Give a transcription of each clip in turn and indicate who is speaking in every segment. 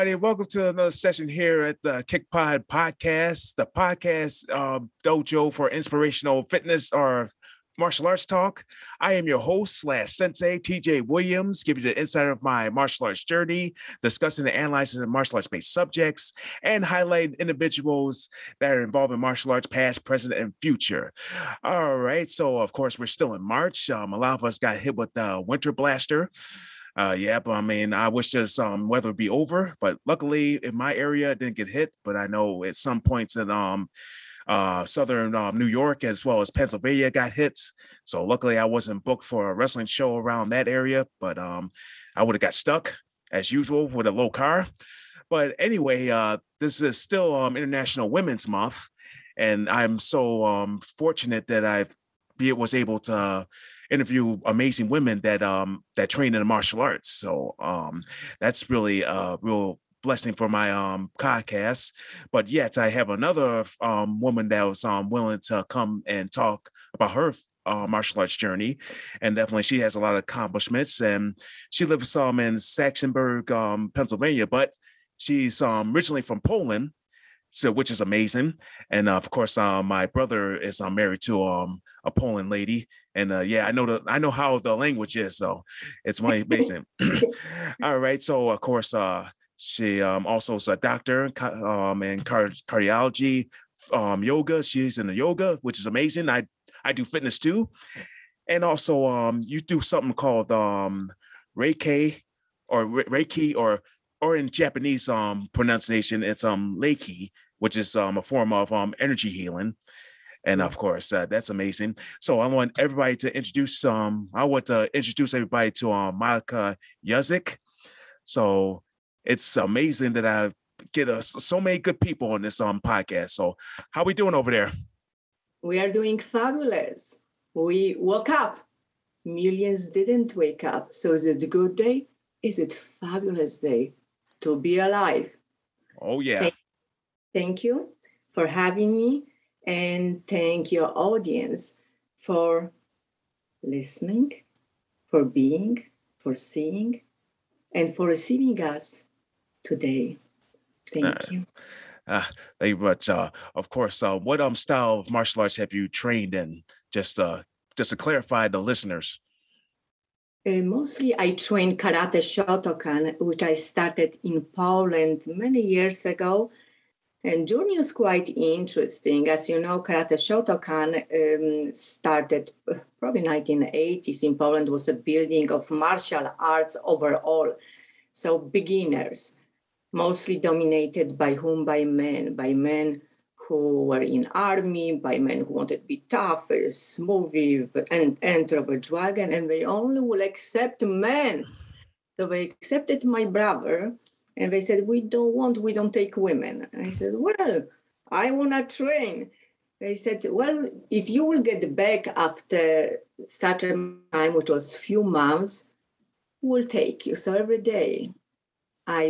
Speaker 1: Everybody, welcome to another session here at the Kick Pod Podcast, the podcast uh, dojo for inspirational fitness or martial arts talk. I am your host slash sensei, TJ Williams, giving you the insight of my martial arts journey, discussing and analyzing the martial arts based subjects, and highlighting individuals that are involved in martial arts, past, present, and future. All right, so of course, we're still in March. Um, a lot of us got hit with the winter blaster. Uh, yeah, but I mean, I wish this um weather would be over, but luckily in my area it didn't get hit. But I know at some points in um uh southern um, New York as well as Pennsylvania got hits. So luckily I wasn't booked for a wrestling show around that area, but um I would have got stuck as usual with a low car. But anyway, uh this is still um International Women's Month, and I'm so um fortunate that I've be was able to interview amazing women that um that train in the martial arts. So um that's really a real blessing for my um podcast. But yet I have another um woman that was um willing to come and talk about her uh, martial arts journey, and definitely she has a lot of accomplishments. And she lives um in Saxonburg, um, Pennsylvania, but she's um originally from Poland, so which is amazing. And uh, of course, uh, my brother is um, married to um a Poland lady, and uh, yeah, I know the I know how the language is, so it's really amazing. All right, so of course, uh, she um also is a doctor um in car- cardiology, um yoga. She's in the yoga, which is amazing. I I do fitness too, and also um you do something called um Reiki or Reiki or or in Japanese um pronunciation, it's um Reiki, which is um a form of um energy healing. And of course, uh, that's amazing. So I want everybody to introduce um I want to introduce everybody to um Malika Yazik. So it's amazing that I get us so many good people on this um podcast. So how we doing over there?
Speaker 2: We are doing fabulous. We woke up. Millions didn't wake up. So is it a good day? Is it fabulous day? To be alive.
Speaker 1: Oh, yeah.
Speaker 2: Thank, thank, you for having me. And thank your audience for listening, for being, for seeing, and for receiving us today. Thank uh, you.
Speaker 1: Uh, thank you much. Uh, of course, uh, what um style of martial arts have you trained in? Just uh, just to clarify the listeners.
Speaker 2: Uh, mostly I train karate Shotokan, which I started in Poland many years ago. And journey was quite interesting. As you know, karate Shotokan um, started uh, probably 1980s in Poland, was a building of martial arts overall. So beginners, mostly dominated by whom? By men, by men who were in army, by men who wanted to be tough, smooth, and enter of a dragon, and they only will accept men. So they accepted my brother, and they said, "We don't want, we don't take women." I said, "Well, I wanna train." They said, "Well, if you will get back after such a time, which was few months, we'll take you." So every day, I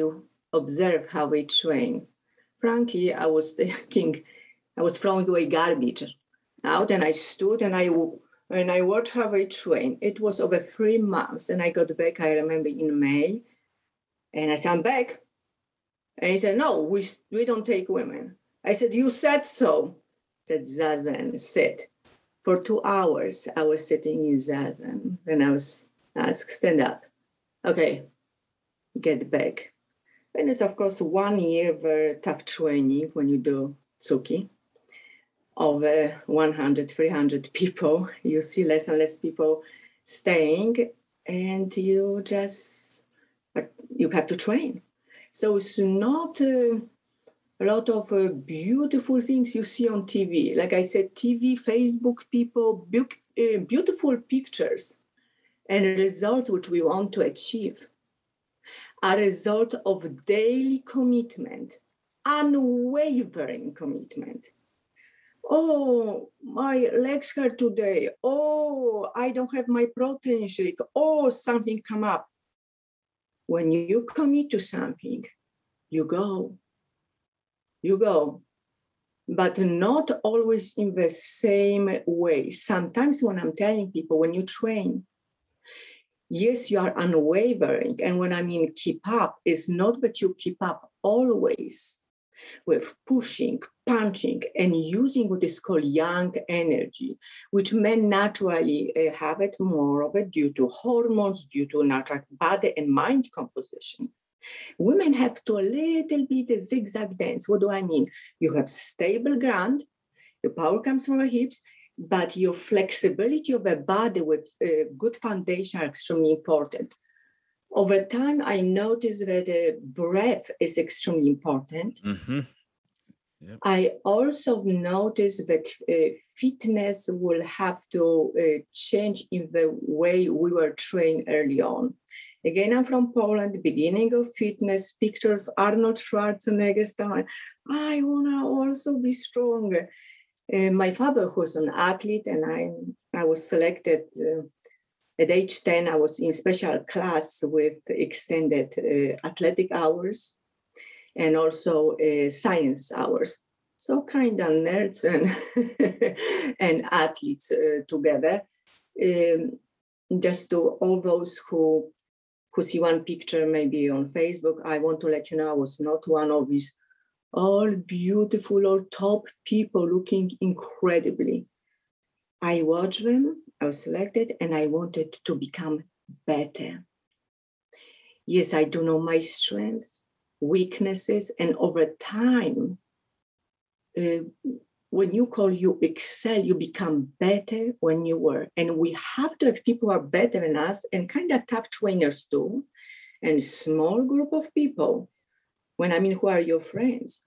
Speaker 2: observe how we train frankly, I was thinking, I was throwing away garbage out, and I stood and I and I watched how they train. It was over three months, and I got back. I remember in May, and I said, "I'm back," and he said, "No, we we don't take women." I said, "You said so." Said zazen, sit. For two hours, I was sitting in zazen. Then I was asked, "Stand up." Okay, get back. And it's, of course, one year very tough training when you do tsuki. Over 100, 300 people, you see less and less people staying, and you just, you have to train. So it's not, uh, a lot of uh, beautiful things you see on TV. Like I said, TV, Facebook people, be- uh, beautiful pictures and results which we want to achieve a result of daily commitment, unwavering commitment. Oh, my legs hurt today. Oh, I don't have my protein shake. Oh, something come up. When you commit to something, you go. You go. But not always in the same way. Sometimes when I'm telling people, when you train, yes, you are unwavering. And when I mean keep up, it's not that you keep up always with pushing, punching, and using what is called yang energy, which men naturally uh, have it more of it due to hormones, due to natural body and mind composition. Women have to a little bit zigzag dance. What do I mean? You have stable ground, your power comes from the hips, but your flexibility of a body with a good foundation are extremely important. Over time, I noticed that uh, breath is extremely important. Mm-hmm. Yep. I also noticed that uh, fitness will have to uh, change in the way we were trained early on. Again, I'm from Poland, beginning of fitness, pictures Arnold Schwarzenegger style. I want to also be stronger. Uh, my father was an athlete, and I I was selected uh, at age 10. I was in special class with extended uh, athletic hours and also uh, science hours. So kind of nerds and and athletes uh, together. Um, just to all those who who see one picture maybe on Facebook, I want to let you know I was not one of these all beautiful, all top people looking incredibly. I watched them, I was selected, and I wanted to become better. Yes, I do know my strengths, weaknesses, and over time, uh, when you call you excel, you become better when you were. And we have to have people who are better than us and kind of top trainers too, and small group of people when I mean, who are your friends?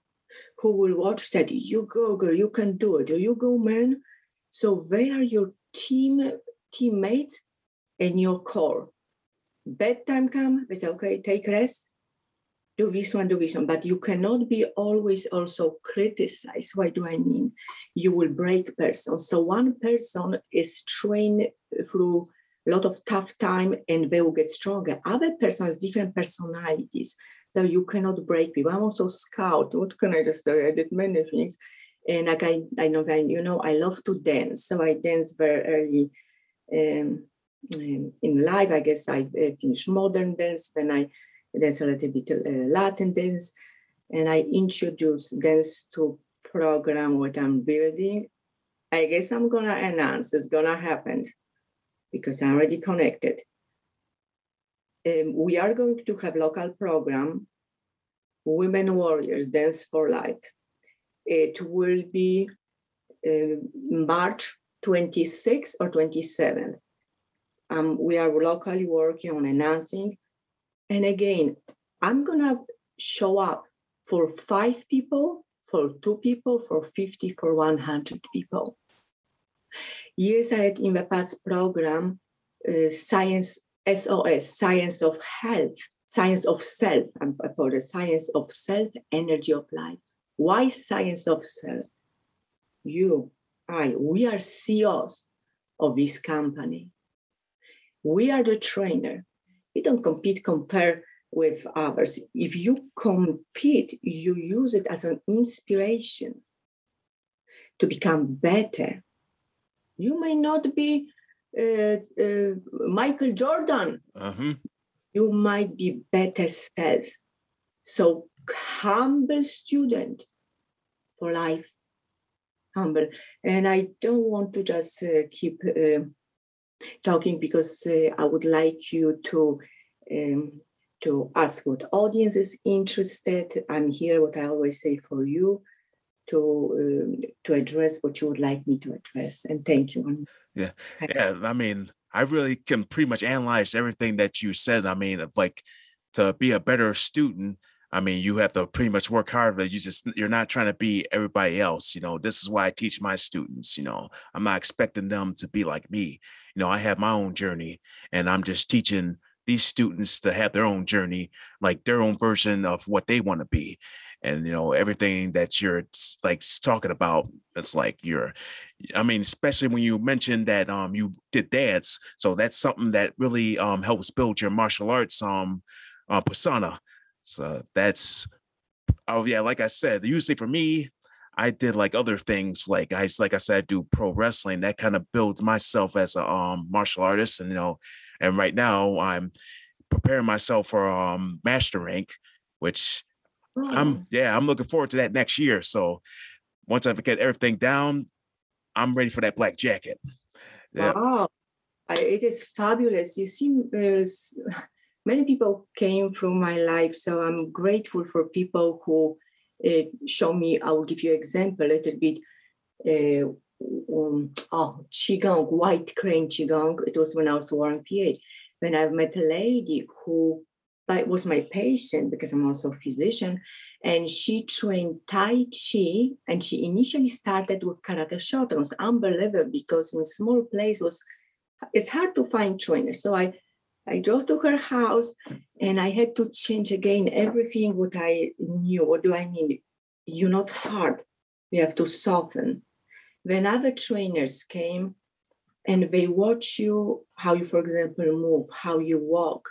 Speaker 2: Who will watch that? You go, girl, you can do it. You go, man. So they are your team teammates and your core. Bedtime come, they say, okay, take rest, do this one, do this one. But you cannot be always also criticized. Why do I mean? You will break person. So one person is trained through a lot of tough time and they will get stronger. Other person has different personalities. So you cannot break people. I'm also scout. What can I just say? I did many things. And like I, I know that, you know, I love to dance. So I dance very early um, um in life. I guess I uh, finished modern dance, then I dance a little bit uh, Latin dance. And I introduced dance to program what I'm building. I guess I'm gonna announce it's gonna happen because I'm already connected um, we are going to have local program, Women Warriors Dance for Life. It will be uh, March 26th or 27th. Um, we are locally working on announcing. And again, I'm gonna show up for five people, for two people, for 50, for 100 people. Yes, I had in the past program uh, science SOS, Science of Health, Science of Self, I'm the Science of Self, Energy of Life. Why Science of Self? You, I, we are CEOs of this company. We are the trainer. We don't compete, compare with others. If you compete, you use it as an inspiration to become better. You may not be Michael Jordan, uh-huh. you might be better self. So humble student for life, humble. And I don't want to just uh, keep uh, talking because uh, I would like you to um, to ask what audience is interested. I'm here. What I always say for you to um, to address what you would like me to address. And thank you.
Speaker 1: Yeah, yeah. I mean, I really can pretty much analyze everything that you said. I mean, like to be a better student. I mean, you have to pretty much work hard, but you just you're not trying to be everybody else. You know, this is why I teach my students. You know, I'm not expecting them to be like me. You know, I have my own journey, and I'm just teaching these students to have their own journey, like their own version of what they want to be. And you know, everything that you're like talking about, it's like you're I mean, especially when you mentioned that um you did dance. So that's something that really um helps build your martial arts um uh, persona so that's oh yeah, like I said, usually for me, I did like other things like I like I said, I do pro wrestling. That kind of builds myself as a um martial artist. And you know, and right now I'm preparing myself for um master rank, which I'm yeah, I'm looking forward to that next year. So once I get everything down, I'm ready for that black jacket.
Speaker 2: Yeah. Wow. It is fabulous. You see, uh, many people came through my life. So I'm grateful for people who uh, show me. I will give you an example a little bit. Uh, um, oh, Qigong, white crane Qigong. It was when I was wearing PA. When I met a lady who was my patient because I'm also a physician, and she trained Tai Chi, and she initially started with Karate Shotokan. It was unbelievable because in small place was it's hard to find trainers. So I I drove to her house and I had to change again everything what I knew. What do I mean? You're not hard. You have to soften. When other trainers came and they watch you, how you, for example, move, how you walk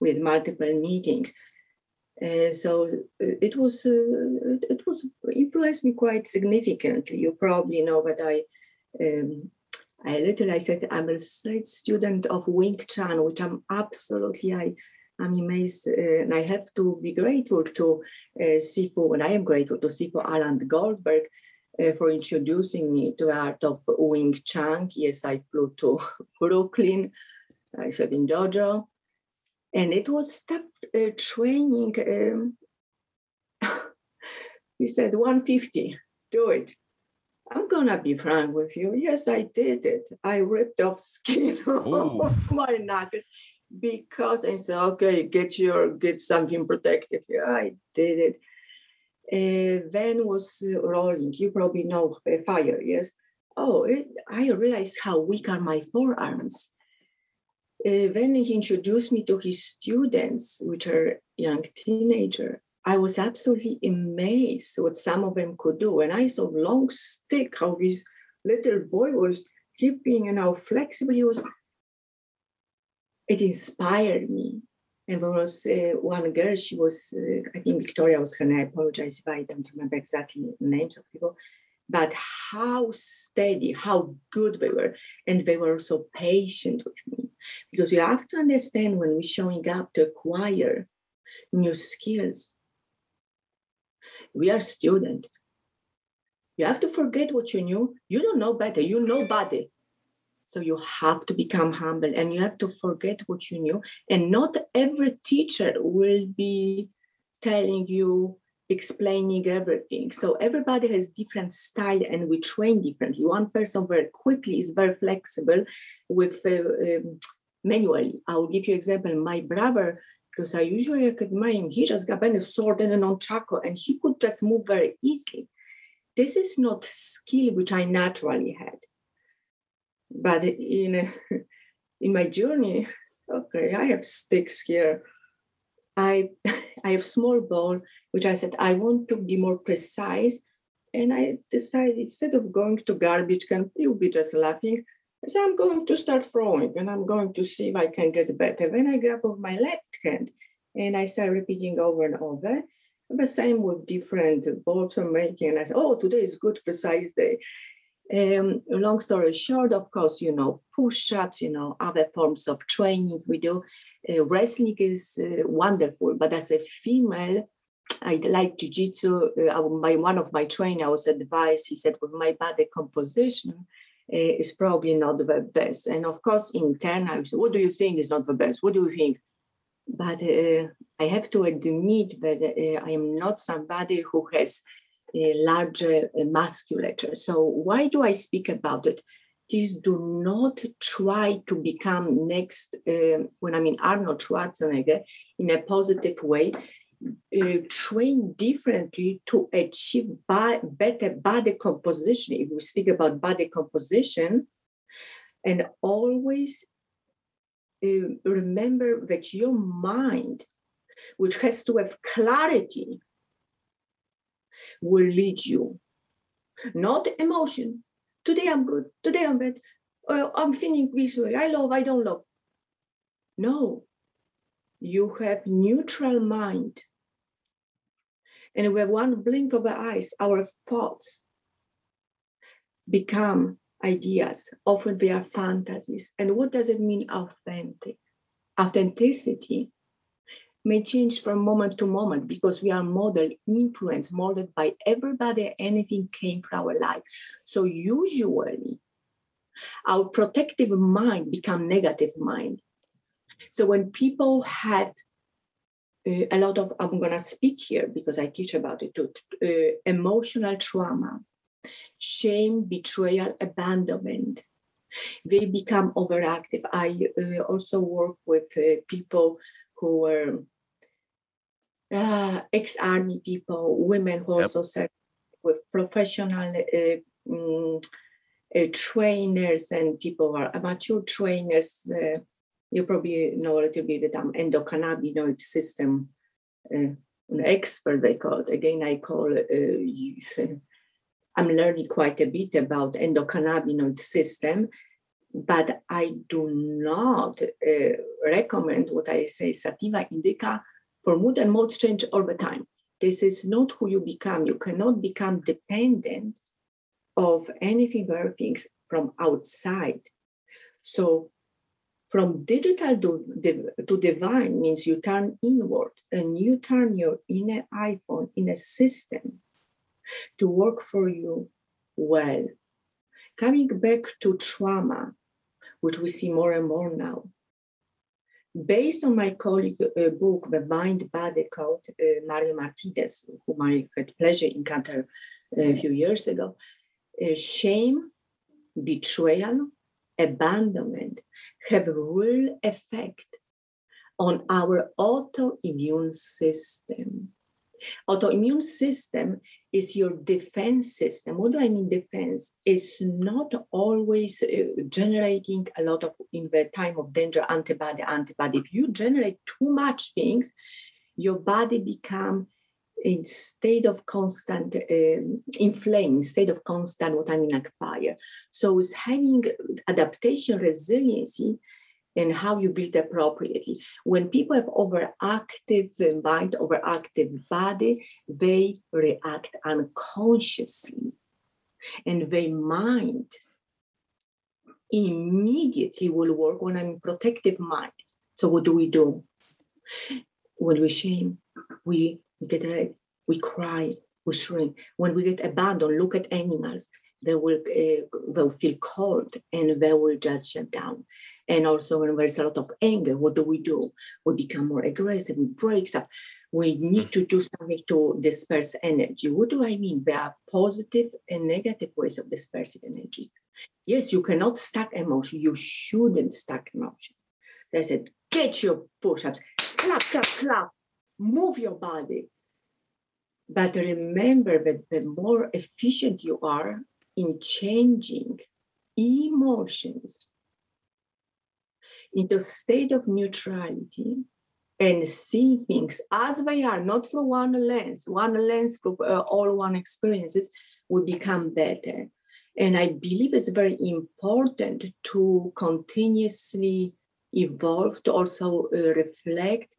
Speaker 2: with multiple meetings. Uh, so uh, it was uh, it was influenced me quite significantly. You probably know that I um, I literally I said I'm a slight student of Wing Chun, which I'm absolutely I I'm amazed, uh, and I have to be grateful to uh, Sifu, and I am grateful to Sifu Alan Goldberg uh, for introducing me to the art of Wing Chun. Yes, I flew to Brooklyn. I served in dojo, and it was step uh, training. Um, he said 150, do it. I'm gonna be frank with you. Yes, I did it. I ripped off skin off my knuckles because I said, okay, get your get something protective. Yeah, I did it. Uh, then was rolling. You probably know uh, fire, yes. Oh, it, I realized how weak are my forearms. Uh, then he introduced me to his students, which are young teenager, I was absolutely amazed what some of them could do. And I saw long stick, how this little boy was keeping and how flexible he was. It inspired me. And there was uh, one girl, she was, uh, I think Victoria was her name. I apologize if I don't remember exactly the names of people, but how steady, how good they were. And they were so patient with me. Because you have to understand when we're showing up to acquire new skills, we are student. You have to forget what you knew. You don't know better. You know better. So you have to become humble and you have to forget what you knew. And not every teacher will be telling you, explaining everything. So everybody has different style and we train differently. One person very quickly is very flexible with uh, um, manually. I will give you example. My brother because I usually admire him. He just got a sword and a nunchaku, and he could just move very easily. This is not skill which I naturally had. But in in my journey, okay, I have sticks here. I I have small ball, which I said I want to be more precise. And I decided instead of going to garbage can, you'll be just laughing. So I'm going to start throwing and I'm going to see if I can get better. Then I grab with my left hand and I start repeating over and over. The same with different bulbs I'm making. And I say, oh, today is good, precise day. Um, long story short, of course, you know, push-ups, you know, other forms of training we do. Uh, wrestling is uh, wonderful, but as a female, I like jiu-jitsu. Uh, by one of my trainers was advised, he said, with my body composition, is probably not the best. And of course, in turn, I said, what do you think is not the best? What do you think? But uh, I have to admit that uh, I am not somebody who has a larger musculature. So why do I speak about it? Please do not try to become next, uh, when I mean Arnold Schwarzenegger, in a positive way. Uh, train differently to achieve by, better body composition. If we speak about body composition, and always uh, remember that your mind, which has to have clarity, will lead you, not emotion. Today I'm good. Today I'm bad. Uh, I'm feeling this way. I love. I don't love. No, you have neutral mind and with one blink of the eyes, our thoughts become ideas. Often they are fantasies. And what does it mean, authentic? Authenticity may change from moment to moment because we are modeled, influenced, molded by everybody, anything came from our life. So usually our protective mind become negative mind. So when people have uh, a lot of i'm going to speak here because i teach about it too. Uh, emotional trauma shame betrayal abandonment. They become overactive. I uh, also work with uh, people who were uh, ex-army people women who yep. also serve with professional um, trainers and people who are amateur trainers you probably know a little bit about endocannabinoid system uh, an expert they call it. Again, I call uh, I'm learning quite a bit about endocannabinoid system, but I do not uh, recommend what I say sativa indica for mood and mode change all the time. This is not who you become. You cannot become dependent of anything or things from outside. So from digital to, to divine means you turn inward and you turn your inner iPhone in a system to work for you well. Coming back to trauma, which we see more and more now, based on my colleague uh, book, The Mind Body Code, uh, Mario Martinez, whom I had pleasure encounter uh, a few years ago, uh, shame, betrayal, abandonment have a real effect on our autoimmune system. Autoimmune system is your defense system. What do I mean defense? It's not always uh, generating a lot of, in the time of danger, antibody, antibody. If you generate too much things, your body become in state of constant um, inflame, state of constant what I mean like fire. So it's having adaptation resiliency and how you build appropriately. When people have overactive mind, overactive body, they react unconsciously. And their mind immediately will work when I'm protective mind. So what do we do? When we shame, we we get red, we cry, we shrink. When we get abandoned, look at animals. They will uh, they'll feel cold and they will just shut down. And also when there's a lot of anger, what do we do? We become more aggressive, we break up. We need to do something to disperse energy. What do I mean? There are positive and negative ways of dispersing energy. Yes, you cannot stack emotion. You shouldn't stack emotion. They said, get your push-ups, clap, clap, clap, move your body. But remember that the more efficient you are in changing emotions into a state of neutrality and seeing things as they are, not through one lens, one lens uh, all one experiences, will become better. And I believe it's very important to continuously evolve, to also uh, reflect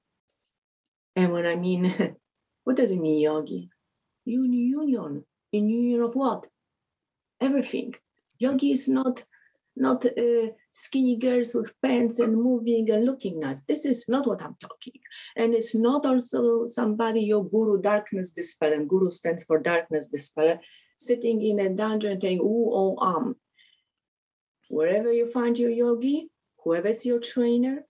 Speaker 2: and when I mean, what does it mean, yogi? Union. In union of what? Everything. Yogi is not not uh, skinny girls with pants and moving and looking nice. This is not what I'm talking. And it's not also somebody, your guru, darkness dispeller. Guru stands for darkness dispeller, sitting in a dungeon saying, ooh, oh, um. Wherever you find your yogi, whoever's your trainer,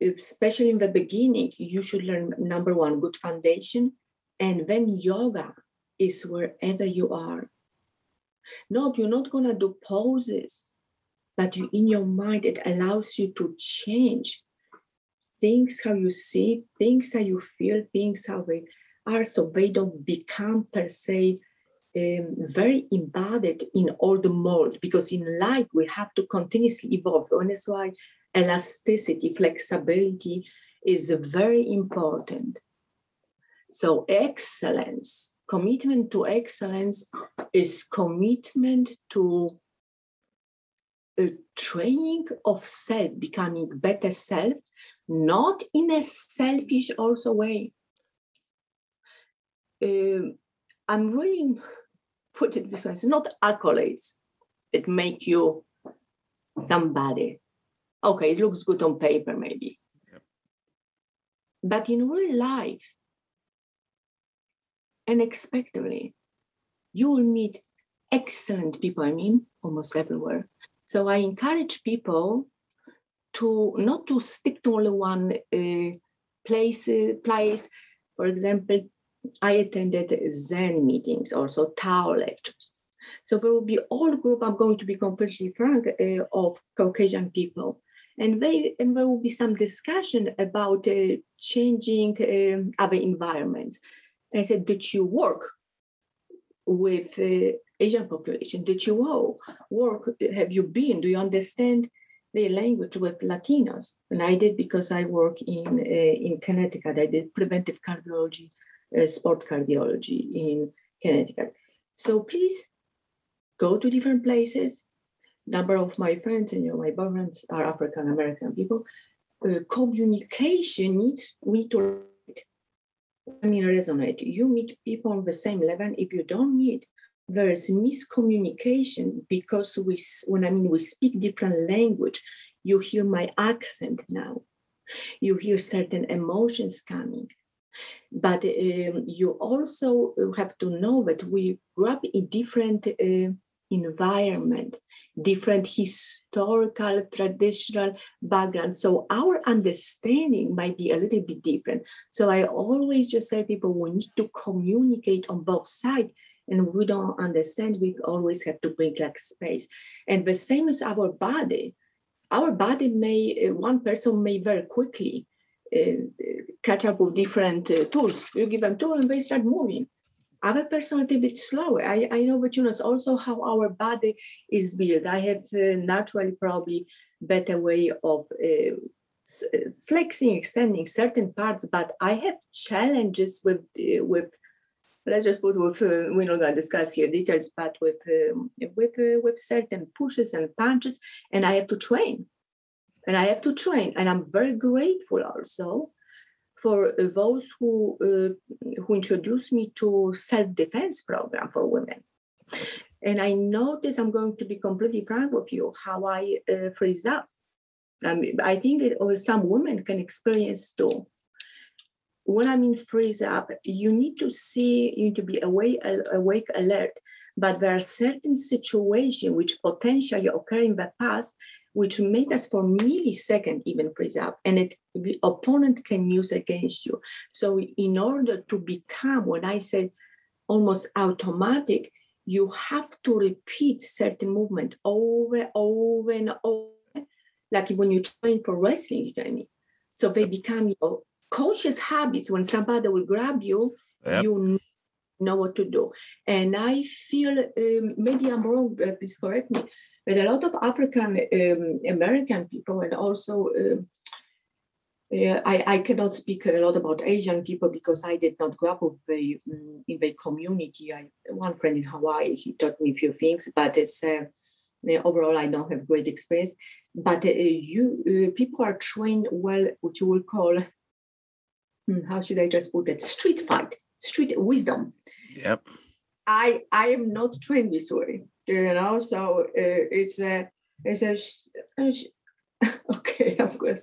Speaker 2: especially in the beginning, you should learn number one, good foundation. And then yoga is wherever you are. Not you're not to do poses, but you in your mind, it allows you to change things how you see, things how you feel, things how they are, so they don't become per se um, very embodied in all the mold. Because in life we have to continuously evolve, and that's why elasticity, flexibility is very important. So excellence, commitment to excellence is commitment to a training of self, becoming better self, not in a selfish also way. Uh, I'm really put it this way, it's not accolades that make you somebody. Okay, it looks good on paper, maybe. Yep. But in real life, unexpectedly, you will meet excellent people, I mean, almost everywhere. So I encourage people to not to stick to only one uh, place, uh, place. For example, I attended Zen meetings, also Tao lectures. So there will be all group, I'm going to be completely frank, uh, of Caucasian people. And, they, and there will be some discussion about uh, changing um, other environments. And I said, did you work with uh, Asian population? Did you work? Have you been? Do you understand the language with Latinos? And I did because I work in uh, in Connecticut. I did preventive cardiology, uh, sport cardiology in Connecticut. So please go to different places. Number of my friends and you know, my parents are African American people. Uh, communication needs we to I mean resonate. You meet people on the same level. If you don't meet, there is miscommunication because we when I mean we speak different language, you hear my accent now. You hear certain emotions coming. But um, you also have to know that we grew up in different uh, environment, different historical, traditional background. So our understanding might be a little bit different. So I always just say people, we need to communicate on both sides. And we don't understand, we always have to bring like space. And the same as our body. Our body may, uh, one person may very quickly uh, catch up with different uh, tools. You give them tools and they start moving other person a bit slower. I, I know, but you know, it's also how our body is built. I have uh, naturally probably better way of uh, flexing, extending certain parts, but I have challenges with uh, with. Let's just put with uh, we're not going to discuss here details, but with um, with uh, with certain pushes and punches, and I have to train, and I have to train, and I'm very grateful also for those who uh, who introduced me to self-defense program for women. And i notice i'm going to be completely frank with you how i uh, freeze up. I, I think it, or some women can experience too. When i mean freeze up you need to see you need to be awake awake alert but there are certain situations which potentially occur in the past which make us for millisecond even freeze up and it the opponent can use against you. So in order to become what i said almost automatic you have to repeat certain movement over over and over like when you train for wrestling training so they become your conscious habits. When somebody will grab you yep. you know what to do. And i feel um, maybe i'm wrong but please correct me but a lot of African um, American people and also uh, I, I, cannot speak a lot about Asian people because I did not grow up with the, um, in the community. I, one friend in Hawaii, he taught me a few things, but it's uh, overall I don't have great experience. But uh, you uh, people are trained well, what you will call, hmm, how should I just put it, street fight, street wisdom.
Speaker 1: Yep.
Speaker 2: I I am not trained this way you know. So uh, it's a it's a, okay. I'm to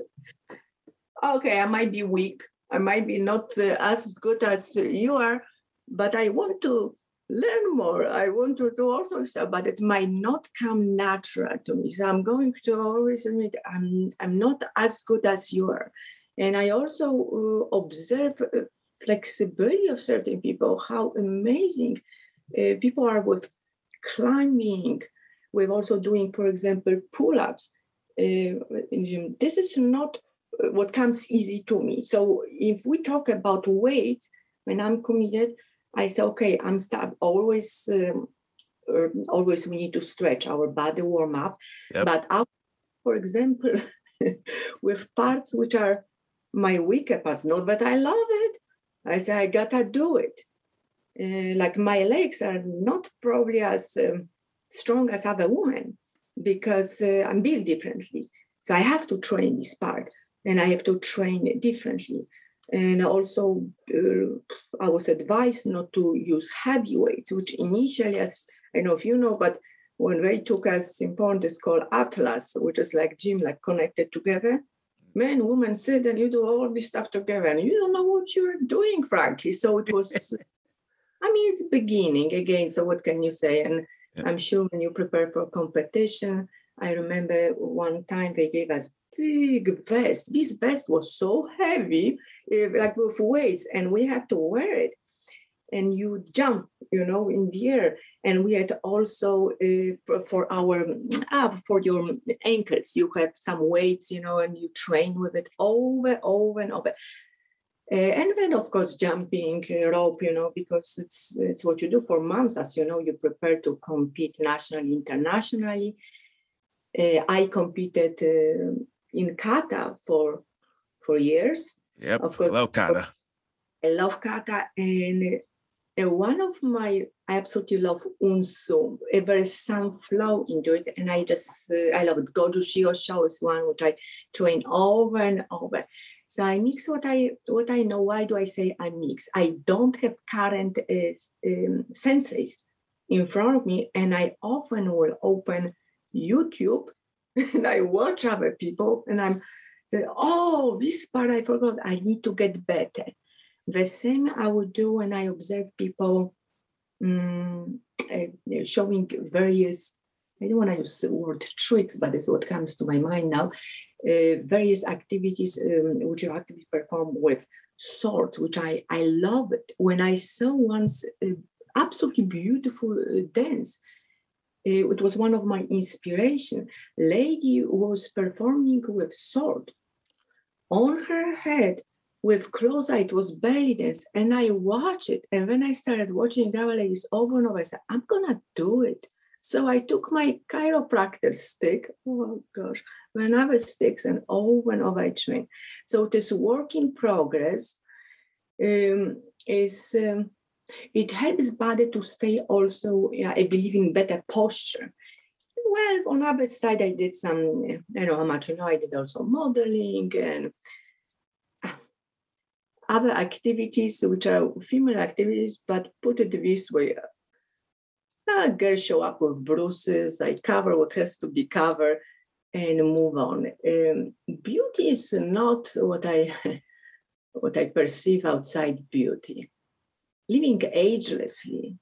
Speaker 2: okay. I might be weak. I might be not uh, as good as you are, but I want to learn more. I want to do also stuff, but it might not come natural to me. So I'm going to always admit I'm I'm not as good as you are, and I also uh, observe flexibility of certain people. How amazing people are with climbing. We're also doing, for example, pull-ups. Uh, this is not what comes easy to me. So if we talk about weight, when I'm committed, I say, okay, I'm start always. Um, always we need to stretch our body warm up yep. but our, for example with parts which are my weaker parts not that i love it i say i gotta do it uh, like my legs are not probably as um, strong as other women because uh, i'm built differently. So i have to train this part and i have to train differently. And also uh, i was advised not to use heavy weights which initially as i know if you know but when they took us in point is called atlas which is like gym like connected together. Men women sit and you do all this stuff together and you don't know what you're doing frankly so it was i mean it's beginning again so what can you say and yeah. i'm sure when you prepare for competition i remember one time they gave us big vest. This vest was so heavy, eh, like with weights, and we had to wear it. And you jump, you know, in the air. And we had also uh, for our uh, for your ankles, you have some weights, you know, and you train with it over, over and over. Uh, and then, of course, jumping rope, you know, because it's it's what you do for moms, as you know, you prepare to compete nationally, internationally. Uh, I competed uh, in kata for for years.
Speaker 1: Yep, of course, I love kata.
Speaker 2: I love kata, and one of my I absolutely love unsu. There is some flow into it, and I just uh, I love it. Gojushiho Sho is one which I train over and over. So I mix what I what I know. Why do I say I mix? I don't have current uh, um, senses in front of me, and I often will open YouTube and I watch other people and I'm saying, oh, this part I forgot. I need to get better. The same I would do when I observe people um, uh, showing various, I don't want to use the word tricks, but it's what comes to my mind now. Uh, various activities um, which you actively perform with swords, which I, I love it. When I saw once uh, absolutely beautiful uh, dance, it was one of my inspiration. Lady was performing with sword on her head with close eye. It was belly dance, and I watched it. And when I started watching other ladies over and over, I said, "I'm gonna do it." So I took my chiropractor stick. Oh gosh, whenever sticks and over and over I train. So this work in progress um, is. Um, it helps body to stay also, yeah, I believe, in better posture. Well, on other side, I did some, I don't know how much you know, I did also modeling and other activities which are female activities, but put it this way. A girl show up with bruises, I cover what has to be covered and move on. Um, beauty is not what I what I perceive outside beauty living agelessly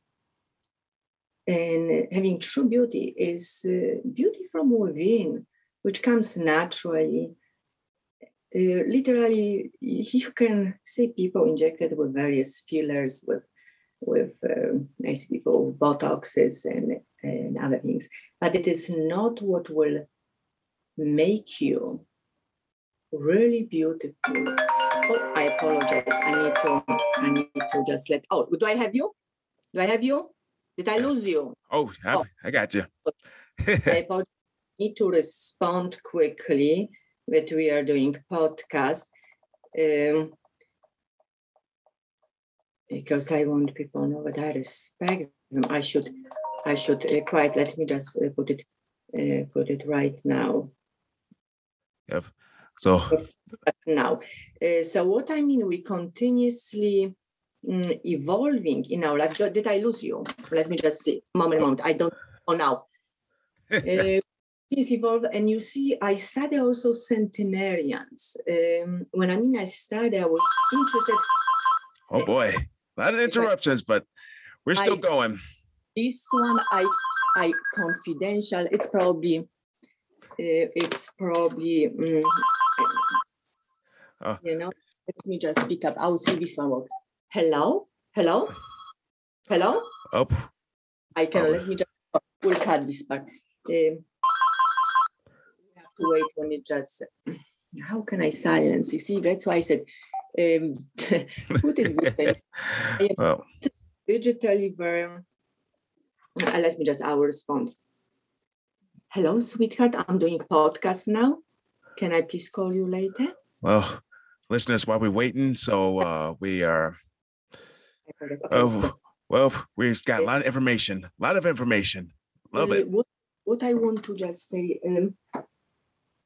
Speaker 2: and having true beauty is uh, beauty from within, which comes naturally. Uh, literally, you can see people injected with various fillers, with with uh, people with botoxes and, and other things, but it is not what will make you really beautiful Oh, I apologize. I need to. I need to just let. Oh, do I have you? Do I have you? Did I lose you?
Speaker 1: Oh, I, oh. I got you.
Speaker 2: I need to respond quickly that we are doing podcast um, because I want people to know that I respect them. I should. I should uh, quite. Let me just uh, put it. Uh, put it right now.
Speaker 1: Yep. So
Speaker 2: now, uh, so what I mean, we continuously um, evolving in our life. Did I lose you? Let me just see. Moment, moment. I don't know now. uh, evolve, and you see, I study also centenarians. Um, when I mean I study, I was interested.
Speaker 1: Oh boy, a lot of interruptions, but we're still I, going.
Speaker 2: This one, I, I confidential. It's probably, uh, it's probably. Um, Oh. You know, let me just speak up. I will see this one work. Hello? Hello? Hello?
Speaker 1: Up.
Speaker 2: I can oh. let me just we'll cut this back. Um, we have to wait when it just how can I silence? You see, that's why I said, um, put it well. digitally very. Uh, let me just, I will respond. Hello, sweetheart. I'm doing podcast now. Can I please call you later?
Speaker 1: Well, listeners, while we're waiting, so uh, we are. Okay. Oh, well, we've got a lot of information. A lot of information. Love it.
Speaker 2: What, what I want to just say, um,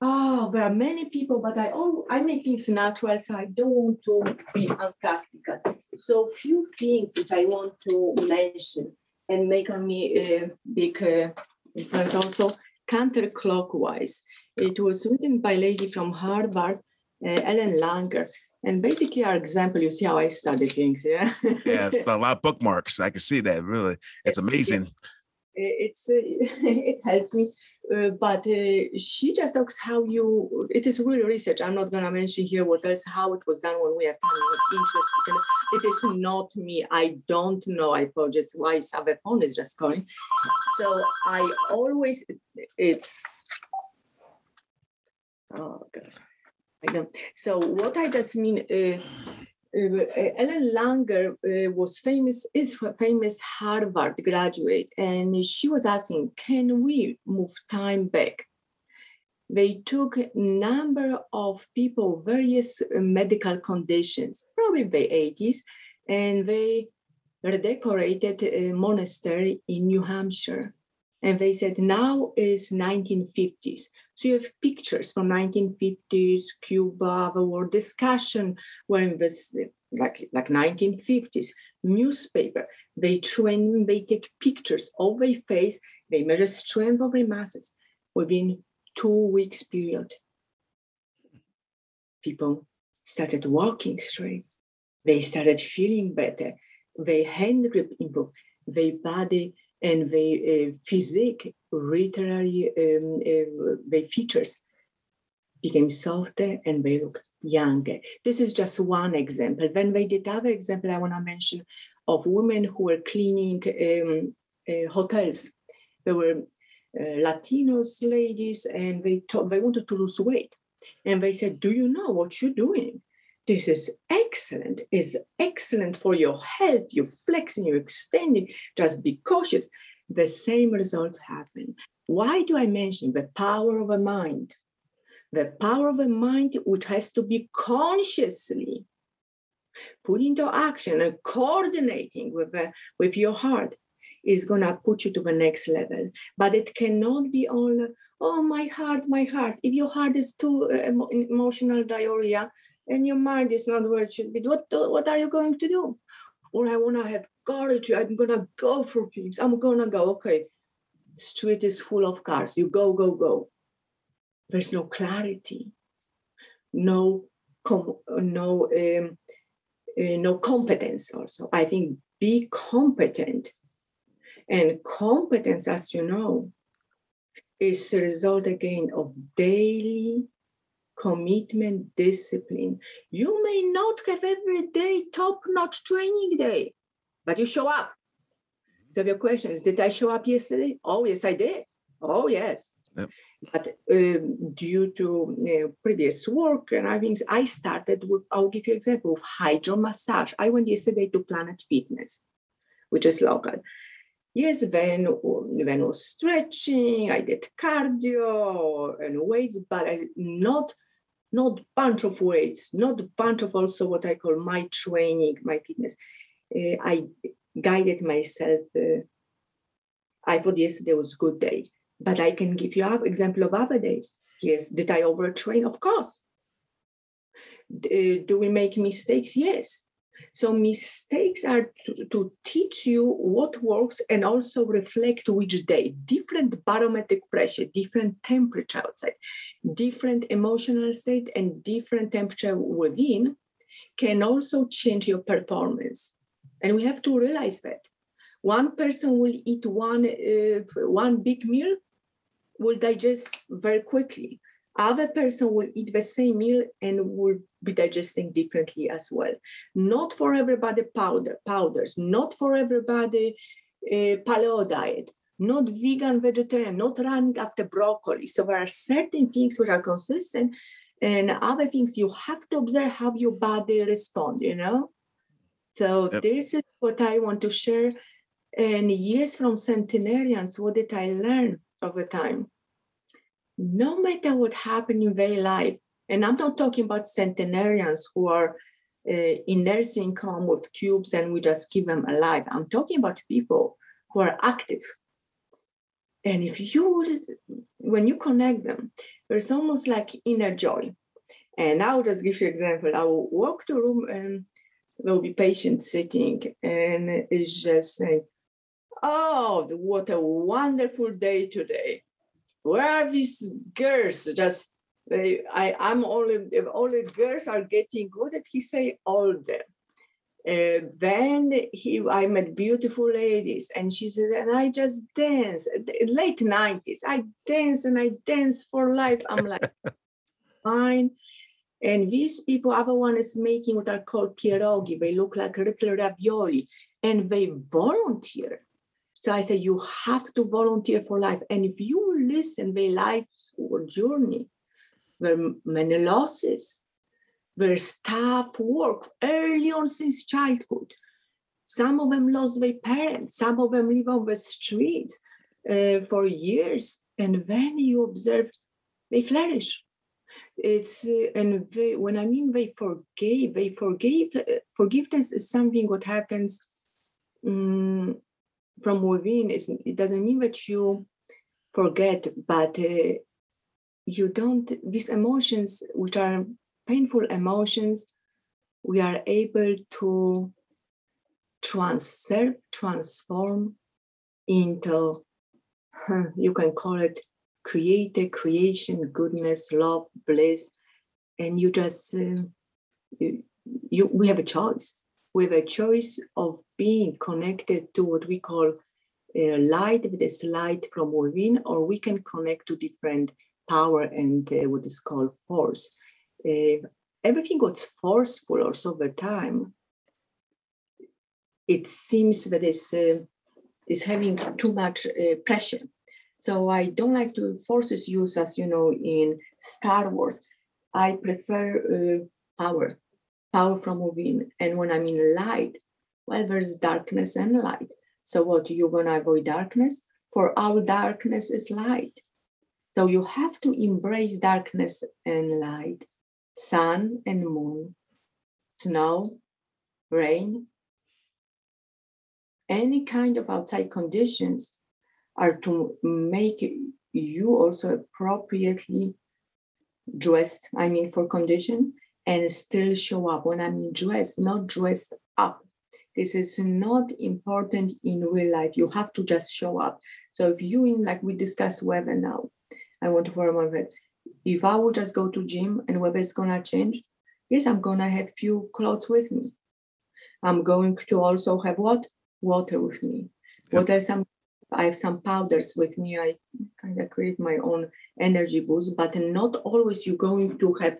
Speaker 2: oh, there are many people, but I oh I make things natural, so I don't want to be unpractical. So few things which I want to mention and make on me a big uh, influence also counterclockwise. It was written by a lady from Harvard, uh, Ellen Langer. And basically, our example, you see how I study things, yeah?
Speaker 1: yeah, a lot of bookmarks. I can see that, really. It's amazing
Speaker 2: it's uh, it helped me uh, but uh, she just talks how you it is really research. I'm not going to mention here what else how it was done when we have time interest it. Is not me. I don't know. I apologize. Why Sabe phone is just calling so i always it's oh gosh. I don't. so what i just mean uh, Ellen Langer uh, was famous, is famous Harvard graduate, and she was asking, can we move time back? They took a number of people, various medical conditions, probably the 80s, and they redecorated a monastery in New Hampshire. And they said now is 1950s. So you have pictures from 1950s, Cuba, the war discussion, when this like like 1950s, newspaper. They train, they take pictures of their face, they measure strength of their muscles within two weeks period. People started walking straight. They started feeling better. Their hand grip improved. Their body and the uh, physique, literary um, uh, the features became softer and they look younger. This is just one example. Then they did other example I want to mention of women who were cleaning um, uh, hotels. There were uh, Latinos ladies and they, they wanted to lose weight. And they said, do you know what you're doing? This is excellent, is excellent for your health, you're flexing, you're extending, just be cautious. The same results happen. Why do I mention the power of a mind? The power of a mind, which has to be consciously put into action and coordinating with, the, with your heart, is going to put you to the next level. But it cannot be all, oh, my heart, my heart. If your heart is too uh, emotional diarrhea, and your mind is not where it should be, what, what are you going to do? Or I want to have courage. I'm going to go for things. I'm going to go. Okay, street is full of cars. You go, go, go. There's no clarity, no, com- no, um, uh, no competence. Also, I think be competent, and competence, as you know, is a result again of daily commitment, discipline. You may not have every day top notch training day, but you show up. So your question is, did I show up yesterday? Oh, yes, I did. Oh, yes. Yep. But uh, due to you know, previous work and I think I started with, I'll give you an example of hydro massage. I went yesterday to Planet Fitness, which is local. Yes, then when I was stretching, I did cardio and weights, but I not not bunch of weights, not bunch of also what I call my training, my fitness. Uh, I guided myself. Uh, I thought yesterday was a good day, but I can give you an example of other days. Yes, did I overtrain? Of course. Uh, do we make mistakes? Yes. So mistakes are to, to, teach you what works and also reflect which day. Different barometric pressure, different temperature outside, different emotional state, and different temperature within can also change your performance. And we have to realize that. One person will eat one, uh, one big meal, will digest very quickly other person will eat the same meal and will be digesting differently as well not for everybody powder powders not for everybody uh, paleo diet not vegan vegetarian not running after broccoli so there are certain things which are consistent And other things you have to observe how your body respond, you know? So yep. this is what I want to share. And years from centenarians, what did I learn over time? No matter what happened in their life, and I'm not talking about centenarians who are uh, in nursing home with tubes and we just keep them alive. I'm talking about people who are active. And if you, when you connect them, there's almost like inner joy. And I'll just give you an example. I will walk to room and there will be patients sitting and it's just saying, oh, what a wonderful day today. Where are these girls just they, I, I'm only, all the girls are getting, what did he say, older. Uh, then he, I met beautiful ladies, and she said, and I just dance. Late 90s, I dance and I dance for life. I'm like, fine. And these people, other one is making what are called pierogi. They look like little ravioli, and they volunteer. So I say, you have to volunteer for life. And if you listen their life or journey, were many losses, were tough work early on since childhood. Some of them lost their parents, some of them live on the street uh, for years. And then you observe they flourish. It's uh, and they, when I mean they forgave, they forgave. Uh, forgiveness is something what happens um, from within. It's, it doesn't mean that you forget, but uh, you don't these emotions which are painful emotions we are able to transfer transform into you can call it create creation goodness love bliss and you just uh, you, you we have a choice have a choice of being connected to what we call uh, light with this light from within or we can connect to different power and uh, what is called force. Uh, everything was forceful also over time. It seems that it's, uh, is having too much uh, pressure. So I don't like to forces use as you know in Star Wars. I prefer uh, power, power from within. And when I mean light, well, there's darkness and light. So what you're gonna avoid darkness? For our darkness is light. So you have to embrace darkness and light, sun and moon, snow, rain. Any kind of outside conditions are to make you also appropriately dressed, I mean, for condition, and still show up. When I mean dressed, not dressed up. This is not important in real life. You have to just show up. So if you in like we discussed whether now, I want to form of it. If I will just go to gym and weather is gonna change, yes, I'm gonna have few clothes with me. I'm going to also have what? Water with me. Yep. What are some I have some powders with me. I kind of create my own energy boost, but not always you're going to have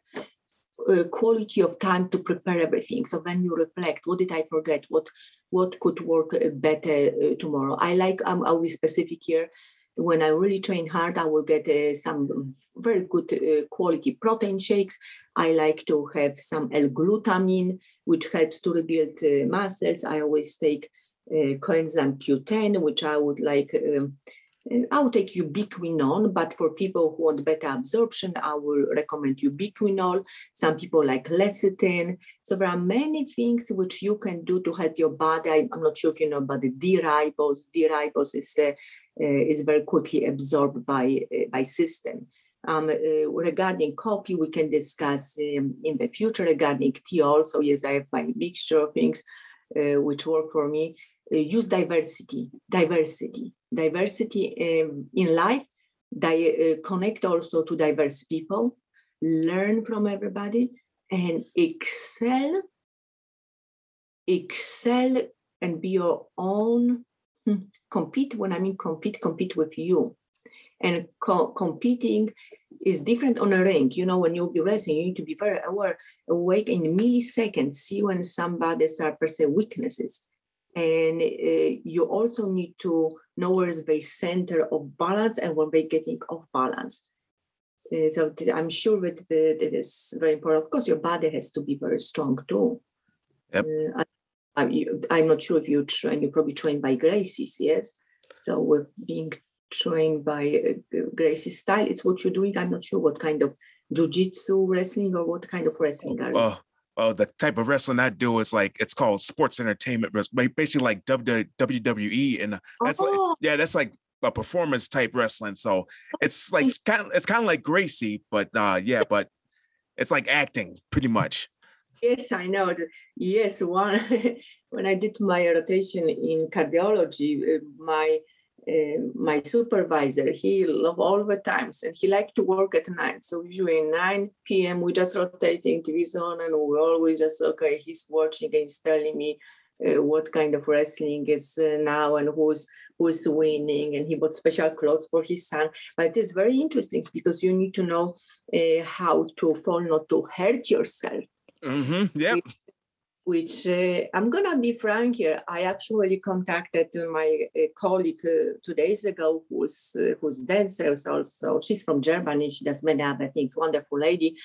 Speaker 2: a quality of time to prepare everything. So when you reflect, what did I forget? What what could work uh, better uh, tomorrow? I like um, I'll always specific here when I really train hard, I will get uh, some very good uh, quality protein shakes. I like to have some L-glutamine, which helps to rebuild uh, muscles. I always take uh, coenzyme Q10, which I would like um, I will take ubiquinol, but for people who want better absorption, I will recommend ubiquinol. Some people like lecithin. So there are many things which you can do to help your body. I'm not sure if you know about the D-ribose. D-ribose is, uh, uh, is very quickly absorbed by, uh, by system. Um, uh, regarding coffee, we can discuss um, in the future regarding tea also. Yes, I have my mixture of things uh, which work for me. Uh, use diversity, diversity, diversity um, in life, di- uh, connect also to diverse people, learn from everybody, and excel, excel and be your own, hmm, compete. When I mean compete, compete with you. And co- competing is different on a ring. You know, when you'll be racing, you need to be very aware, awake in milliseconds, see when somebody's are per se weaknesses and uh, you also need to know where is the center of balance and when they're getting off balance Uh, so I'm sure that it is very important. Of course, your body has to be very strong too.
Speaker 1: Yep.
Speaker 2: Uh, I, I'm not sure if you train. you're probably trained by Gracie's, yes. So with being trained by uh, Gracie's style, it's what you're doing. I'm not sure what kind of jujitsu wrestling or what kind of wrestling are you?
Speaker 1: Uh, uh, the type of wrestling I do is like it's called sports entertainment wrestling, basically like WWE, and that's oh. like yeah, that's like a performance type wrestling. So it's like it's kind of, it's kind of like Gracie, but uh, yeah, but it's like acting pretty much.
Speaker 2: Yes, I know. Yes, one when I did my rotation in cardiology, uh, my uh, my supervisor, he loved all the times and he liked to work at night. So usually 9 p.m. we just rotating TV on and we always just okay, he's watching and he's telling me uh, what kind of wrestling is uh, now and who's who's winning and he bought special clothes for his son but it is very interesting because you need to know uh, how to fall not to hurt yourself
Speaker 1: mm-hmm. yeah
Speaker 2: which uh, I'm gonna be frank here. I actually contacted my uh, colleague uh, two days ago, who's uh, who's dancers also. She's from Germany. She does many other things. Wonderful lady,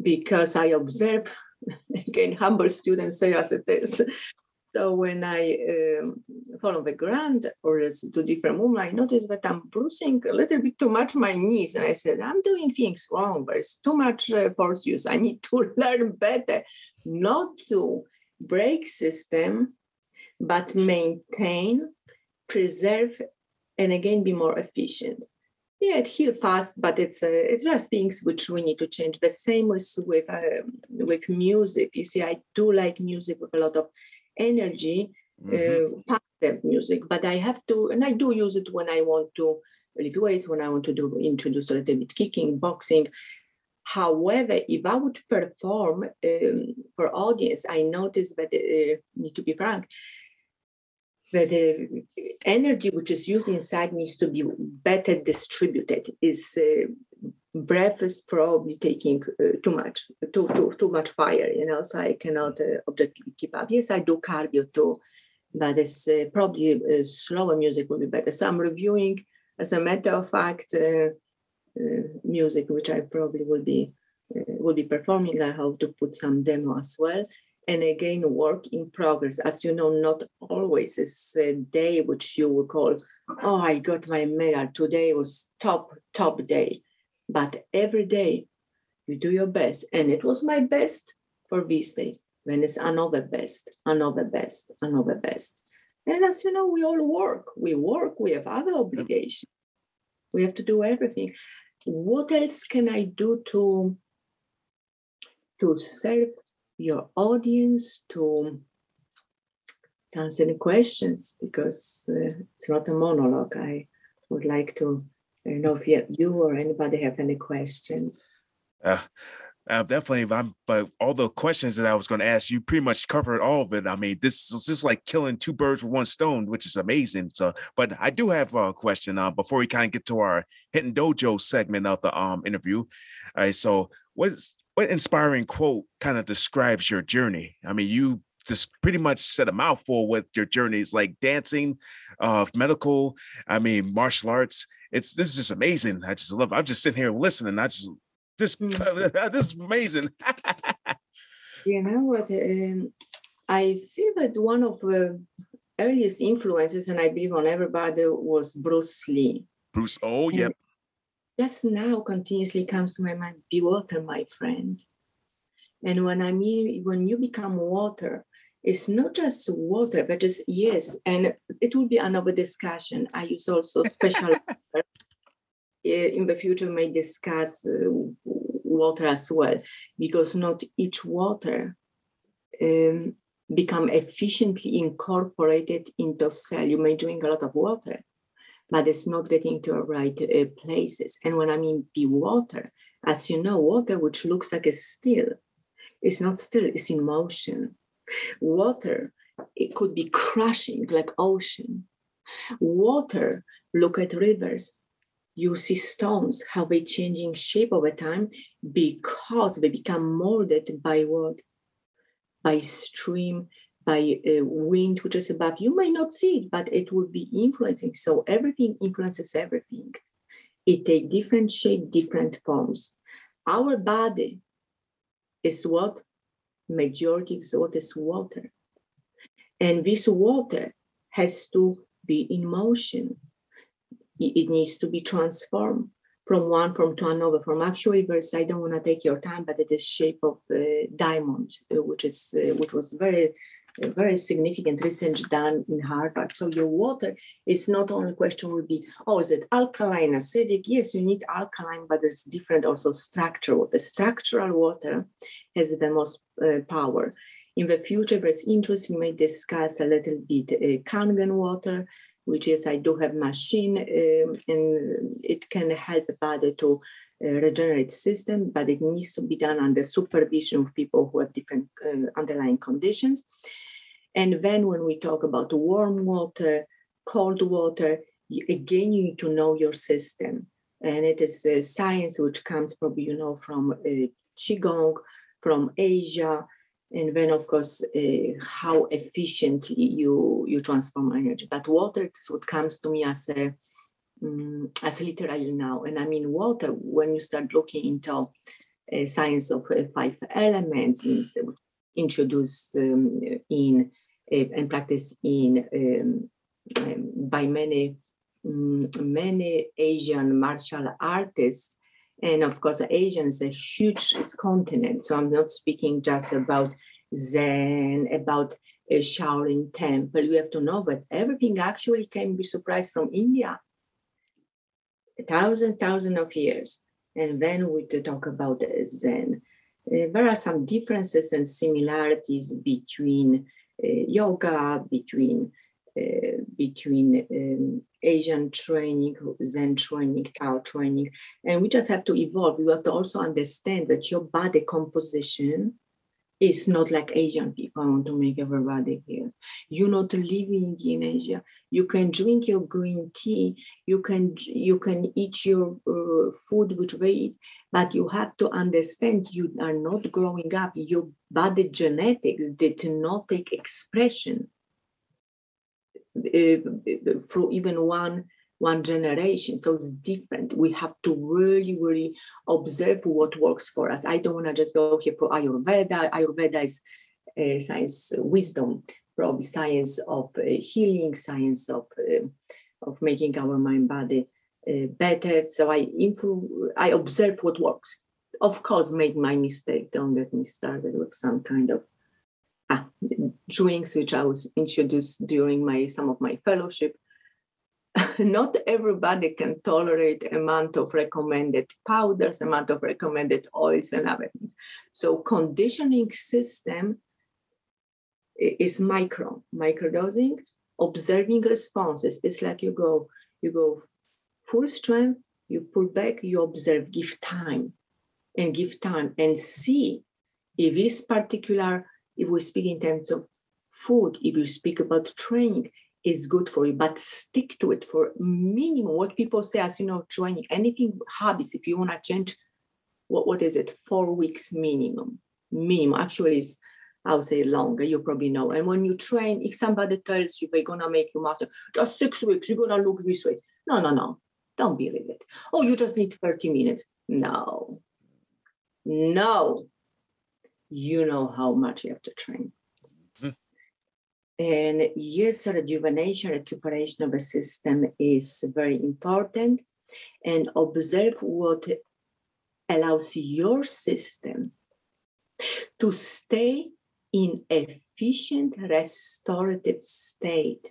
Speaker 2: because I observe again humble students say as it is so when I um, fall on the ground or to different movement, I notice that I'm bruising a little bit too much my knees. And I said, I'm doing things wrong. There's too much uh, force use. I need to learn better not to break system, but maintain, preserve, and again be more efficient. Yeah, it heal fast, but it's uh, it's there are things which we need to change. The same with with uh, with music. You see, I do like music with a lot of energy, mm-hmm. uh, music. But I have to, and I do use it when I want to lift weights, when I want to do introduce a little bit kicking, boxing. However, if I would perform um, for audience, I notice that uh, need to be frank. That the energy which is used inside needs to be better distributed. Is uh, breath is probably taking uh, too much, too, too, too much fire, you know, so I cannot uh, objectively keep up. Yes, I do cardio too, but it's uh, probably uh, slower music will be better. So I'm reviewing, as a matter of fact, uh, uh, Uh, music, which I probably will be uh, will be performing. I hope to put some demo as well. And again, work in progress. As you know, not always is a day which you will call, oh, I got my medal. Today was top, top day but every day you do your best. And it was my best for this day. When it's another best, another best, another best. And as you know, we all work. We work, we have other obligations. We have to do everything. What else can I do to, to serve your audience, to, answer any questions? Because uh, it's not a monologue. I would like to don't know if you, you or anybody have any questions.
Speaker 1: Uh, uh, definitely. I'm, but all the questions that I was going to ask, you pretty much covered all of it. I mean, this is just like killing two birds with one stone, which is amazing. So, but I do have a question uh, before we kind of get to our Hidden Dojo segment of the um interview. All right. So, what is what inspiring quote kind of describes your journey? I mean, you just pretty much said a mouthful with your journeys, like dancing, uh, medical. I mean, martial arts it's this is just amazing. I just love. It. I'm just sitting here listening. I just this mm. this is amazing.
Speaker 2: you know what? Um, I feel that one of the earliest influences, and I believe on everybody, was Bruce Lee.
Speaker 1: Bruce. Oh, yeah.
Speaker 2: Just now, continuously comes to my mind. Be water, my friend. And when I mean when you become water, it's not just water, but just yes, and it will be another discussion. I use also special in the future may discuss uh, water as well, because not each water um, become efficiently incorporated into cell. You may drink a lot of water, but it's not getting to the right uh, places. And when I mean be water, as you know, water which looks like a still, is not still, it's in motion Water, it could be crushing like ocean. Water, look at rivers. You see stones, how they changing shape over time because they become molded by what? By stream, by uh, wind, which is above. You may not see it, but it will be influencing. So everything influences everything. It take different shape, different forms. Our body is what majority of what is water. And this water has to be in motion. It needs to be transformed from one form to another form. Actually, verse I don't want to take your time, but it is shape of uh, diamond, uh, which is uh, which was very very significant research done in Harvard. So your water is not only question will be, oh, is it alkaline, acidic? Yes, you need alkaline, but there's different also structure. The structural water has the most uh, power. In the future, there's interest, we may discuss a little bit uh, Kangen water, which is I do have machine um, and it can help the body to uh, regenerate system, but it needs to be done under supervision of people who have different uh, underlying conditions. And then when we talk about warm water, cold water, again, you need to know your system. And it is a science which comes probably, you know, from uh, Qigong, from Asia, and then of course uh, how efficiently you you transform energy. But water is what comes to me as a um, as literally now. And i mean water when you start looking into uh, science of uh, five elements introduced um, in uh, and practiced in um, um, by many um, many asian martial artists and of course, Asia is a huge continent. So I'm not speaking just about Zen, about a Shaolin temple. You have to know that everything actually can be surprised from India. A thousand, thousand of years. And then we talk about Zen. Uh, there are some differences and similarities between uh, yoga, between uh, between um, Asian training, Zen training, Tao training, and we just have to evolve. You have to also understand that your body composition is not like Asian people. I want to make everybody here. You're not living in Asia. You can drink your green tea. You can you can eat your uh, food which they eat, but you have to understand you are not growing up. Your body genetics did not take expression uh, through even one one generation. So it's different. We have to really really observe what works for us. I don't want to just go here for ayurveda. Ayurveda is uh, science uh, wisdom probably science of uh, healing science of uh, of making our mind body better. So i i observe what works. Of course made my mistake. Don't get me started with some kind of ah, drinks which I was introduced during my some of my fellowship. Not everybody can tolerate amount of recommended powders, amount of recommended oils and other things. So conditioning system is micro, microdosing, observing responses. It's like you go, you go full strength, you pull back, you observe, give time and give time and see if this particular if we speak in terms of food, if you speak about training, is good for you, but stick to it for minimum. What people say as you know, training, anything hobbies, if you want to change, what, what is it? Four weeks minimum. Minimum actually is I would say longer, you probably know. And when you train, if somebody tells you they're gonna make you master, just six weeks, you're gonna look this way. No, no, no. Don't believe it. Oh, you just need 30 minutes. No. No you know how much you have to train. Mm-hmm. And yes, rejuvenation, recuperation of a system is very important. And observe what allows your system to stay in efficient restorative state.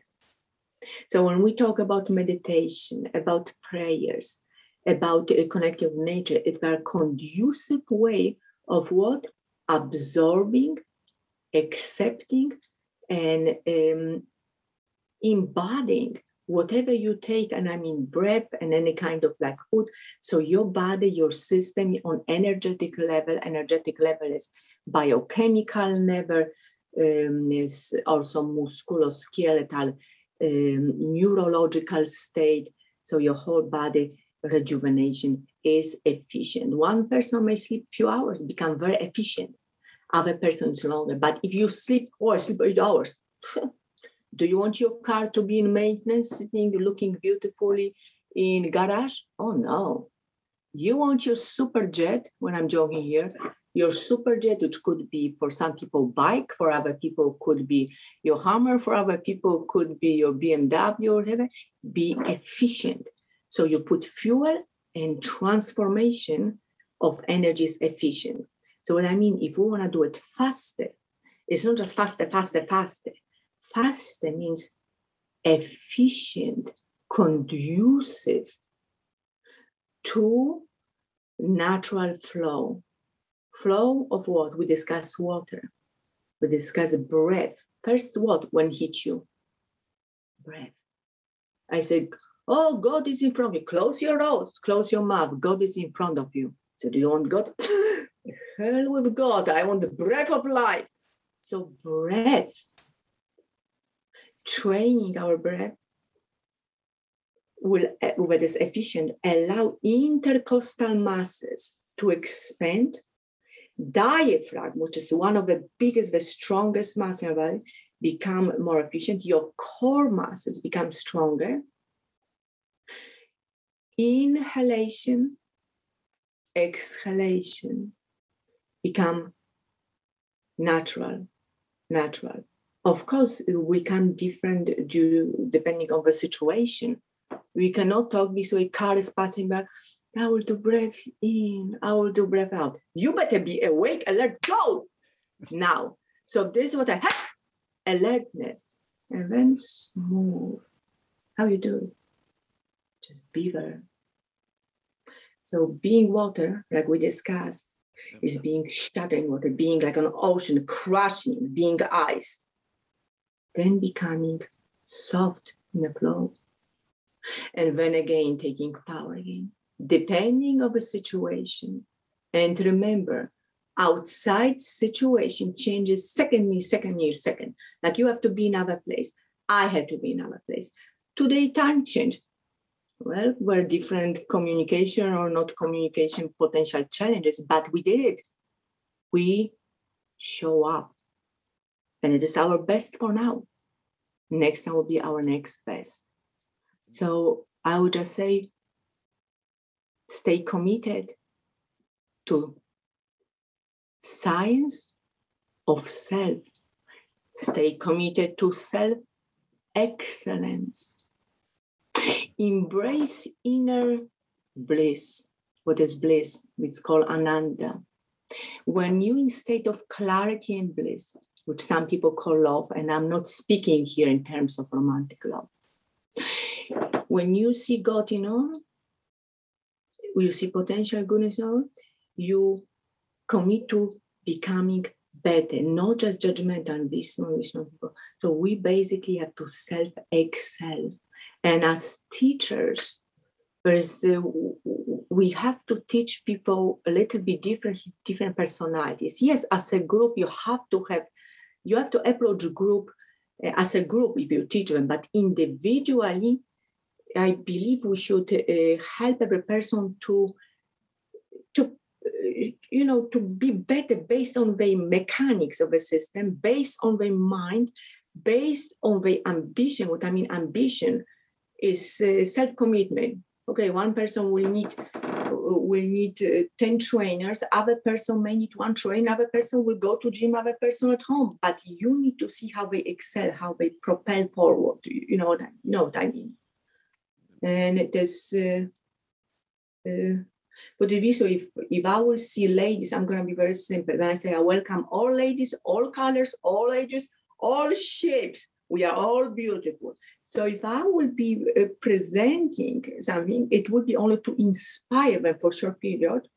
Speaker 2: So when we talk about meditation, about prayers, about a connective nature, it's a conducive way of what? Absorbing, accepting, and um, embodying whatever you take, and I mean breath and any kind of like food. So your body, your system on energetic level, energetic level is biochemical level, um, is also musculoskeletal, um, neurological state. So your whole body rejuvenation is efficient. One person may sleep few hours, become very efficient. Other persons longer. But if you sleep or sleep eight hours, do you want your car to be in maintenance, sitting, looking beautifully in garage? Oh no. You want your super jet when I'm joking here, your super jet, which could be for some people bike, for other people could be your hammer, for other people could be your BMW or whatever. Be efficient. So you put fuel and transformation of energy is efficient. So what I mean, if we want to do it faster, it's not just faster, faster, faster. Faster means efficient, conducive to natural flow. Flow of what? We discuss water. We discuss breath. First, what? When hit you? Breath. I said, Oh, God is in front of you. Close your nose, close your mouth. God is in front of you. So, do you want God? Hell with God. I want the breath of life. So, breath, training our breath will, eh, with this efficient, allow intercostal muscles to expand. Diaphragm, which is one of the biggest, the strongest muscles in our body, become more efficient. Your core muscles become stronger. Inhalation, exhalation become natural, natural. Of course, we can different due depending on the situation. We cannot talk this way. Car is passing by. I will do breath in. I will do breath out. You better be awake, alert, go now. So this is what I have: alertness, and then smooth. How you do it? Just be there. So being water, like we discussed, is being shut in water, being like an ocean, crushing, being ice, then becoming soft in the flow. And then again, taking power again, depending of the situation. And remember, outside situation changes second me, second year, second. Like you have to be in another place. I had to be in another place. Today, time change well, were different communication or not communication potential challenges, but we did it. We show up. And it is our best for now. Next time will be our next best. So I would just say stay committed to science of self. Stay committed to self excellence embrace inner bliss. What is bliss? It's called ananda. When you in state of clarity and bliss, which some people call love, and I'm not speaking here in terms of romantic love. When you see God in all, you see potential goodness in all, you commit to becoming better, not just judgmental and this, no, this, people. So we basically have to self-excel and as teachers, there's uh, we have to teach people a little bit different different personalities. Yes, as a group, you have to have you have to approach group uh, as a group if you teach them, but individually, I believe we should uh, help every person to to uh, you know to be better based on the mechanics of the system, based on the mind, based on the ambition. What I mean ambition is uh, self-commitment. Okay, one person will need will need uh, 10 trainers, other person may need one trainer, other person will go to gym, other person at home. But you need to see how they excel, how they propel forward. You know what I, know what I mean? And it is uh, uh, but so if, if I will see ladies, I'm going to be very simple. When I say I welcome all ladies, all colors, all ages, all shapes, we are all beautiful. So if I will be uh, presenting something, it would be only to inspire them for a short period.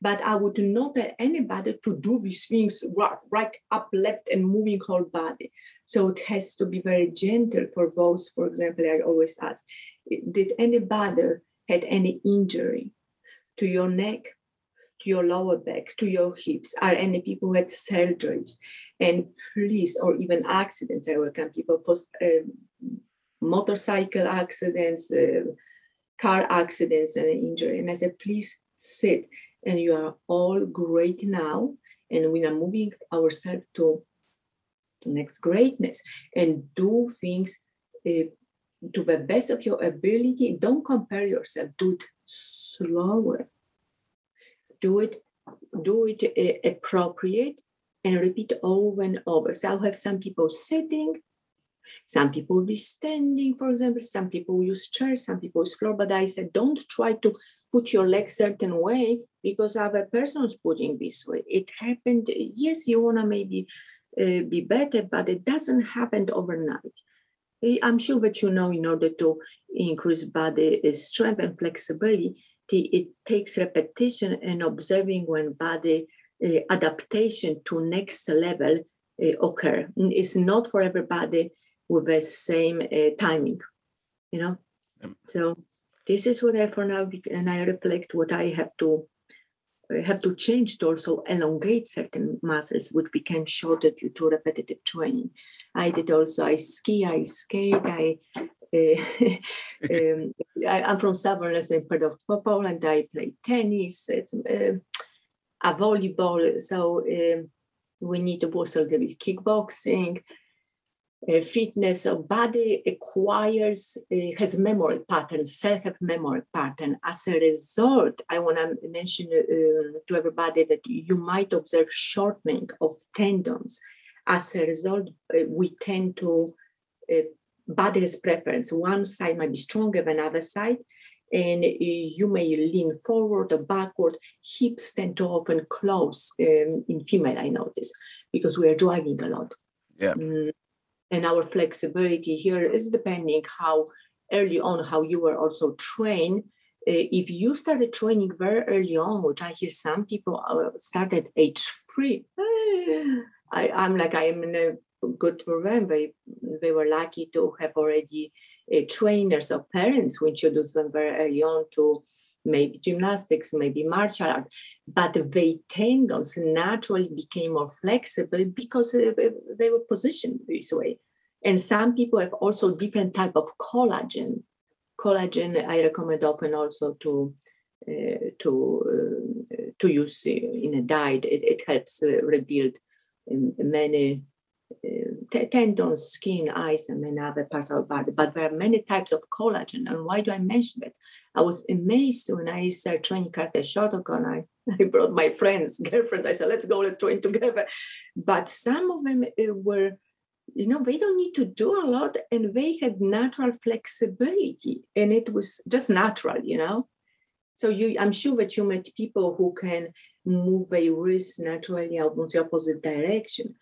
Speaker 2: But I would not tell anybody to do these things right, right up, left, and moving whole body. So it has to be very gentle for those, for example, I always ask, did anybody had any injury to your neck, your lower back, to your hips? Are any people who had surgeries? And please, or even accidents, I welcome people post uh, motorcycle accidents, uh, car accidents, and injury. And I said, please sit. And you are all great now. And we are moving ourselves to, to next greatness and do things uh, to the best of your ability. Don't compare yourself. Do it slower. Do it, do it uh, appropriate and repeat over and over. So I'll have some people sitting, some people will be standing, for example, some people use chairs, some people use floor, but I said, don't try to put your leg certain way because other person's putting this way. It happened, yes, you wanna maybe uh, be better, but it doesn't happen overnight. I'm sure that you know in order to increase body strength and flexibility, it takes repetition and observing when body uh, adaptation to next level uh, occur. It's not for everybody with the same uh, timing, you know. So this is what I for now, and I reflect what I have to have to change to also elongate certain muscles which became shorter due to repetitive training. I did also I ski, I skate, I. Uh, um, I am from southern western part of Poland. I play tennis, it's, uh, a volleyball. So um, we need to also a little bit kickboxing uh, fitness of body acquires uh, has memory pattern self memory pattern as a result i want to mention uh, to everybody that you might observe shortening of tendons as a result uh, we tend to uh, body has preference one side might be stronger than other side and uh, you may lean forward or backward. Hips tend to often close um, in female, I notice, because we are driving a lot.
Speaker 1: Yeah. Mm,
Speaker 2: and our flexibility here is depending how early on how you were also trained uh, if you started training very early on which i hear some people uh, started age three I, i'm like i am in a good for them they, they were lucky to have already uh, trainers or parents who introduced them very early on to maybe gymnastics, maybe martial art, but the tendons naturally became more flexible because they were positioned this way. And some people have also different type of collagen. Collagen I recommend often also to uh, to uh, to use in a diet. It, it helps uh, rebuild um, many t- tendons, skin, eyes, and many other parts of the body. But there are many types of collagen. And why do I mention that? I was amazed when I started training karate Shotokan. I, I brought my friends, girlfriend. I said, let's go, let's train together. But some of them uh, were, you know, they don't need to do a lot and they had natural flexibility. And it was just natural, you know? So you, I'm sure that you met people who can move a wrist naturally almost the opposite direction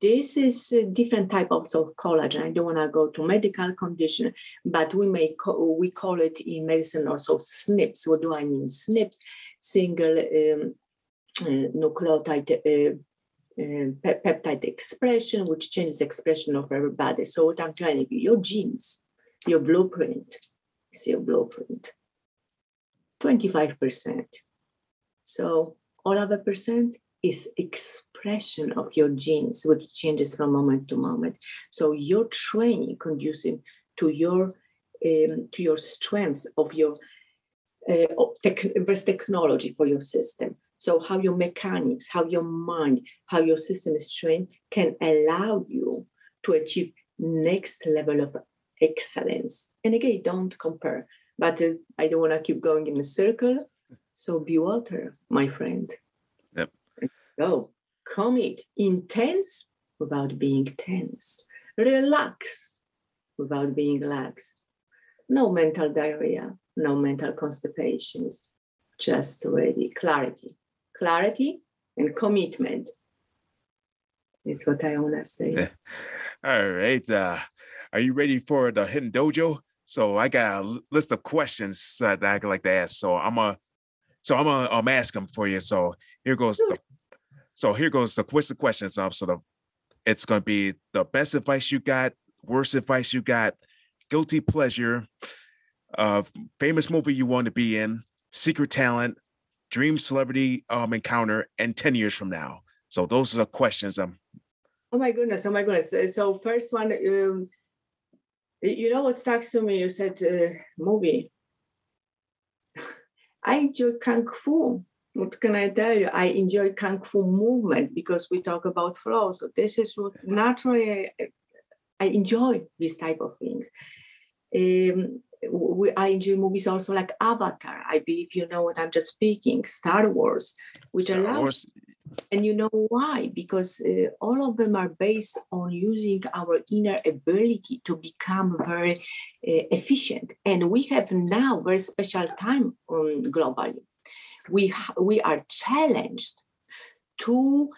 Speaker 2: this is a different type of, of collagen. I don't want to go to medical condition, but we may call, we call it in medicine also SNPs. What do I mean? SNPs, single um, uh, nucleotide uh, uh, peptide expression, which changes expression of everybody. So what I'm trying to do, your genes, your blueprint, is your blueprint. 25%. So all other percent is expression of your genes, which changes from moment to moment. So your training conducive to your um, to your strengths of your uh, tech, technology for your system. So how your mechanics, how your mind, how your system is trained can allow you to achieve next level of excellence. And again, don't compare. But uh, I don't want to keep going in a circle. So be water, my friend go. Commit, intense without being tense. Relax without being lax. No mental diarrhea, no mental constipations, just ready. Clarity. Clarity and commitment. It's what I want to say.
Speaker 1: All right. Uh, are you ready for the hidden dojo? So I got a list of questions that I like to ask. So I'm a, so I'm gonna I'm ask them for you. So here goes the so here goes the quiz of questions. Sort of, it's going to be the best advice you got, worst advice you got, guilty pleasure, uh, famous movie you want to be in, secret talent, dream celebrity um encounter, and ten years from now. So those are the questions. Um.
Speaker 2: Oh my goodness! Oh my goodness! So first one, um, you know what stuck to me? You said uh, movie. I enjoy kung fu what can I tell you? I enjoy Kung Fu movement because we talk about flow. So this is what naturally I, I enjoy these type of things. Um, we, I enjoy movies also like Avatar. I believe you know what I'm just speaking. Star Wars, which Star allows, Wars. and you know why? Because uh, all of them are based on using our inner ability to become very uh, efficient, and we have now very special time um, globally. We we are challenged to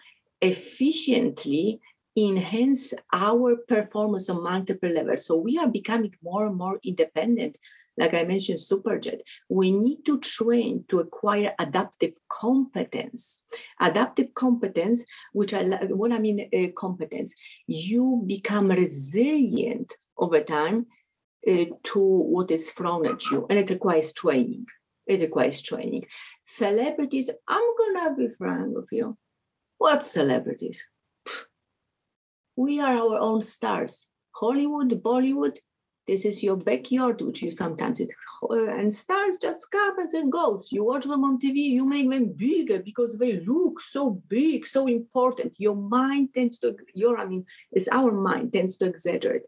Speaker 2: efficiently enhance our performance on multiple levels. So we are becoming more and more independent. Like I mentioned, Superjet, we need to train to acquire adaptive competence. Adaptive competence, which I what I mean uh, competence, you become resilient over time uh, to what is thrown at you, and it requires training. It requires training. Celebrities, I'm gonna be frank with you. What celebrities? we are our own stars. Hollywood, Bollywood, this is your backyard, which you sometimes it, uh, and stars just come as and goes. You watch them on TV, you make them bigger because they look so big, so important. Your mind tends to your, I mean, it's our mind tends to exaggerate.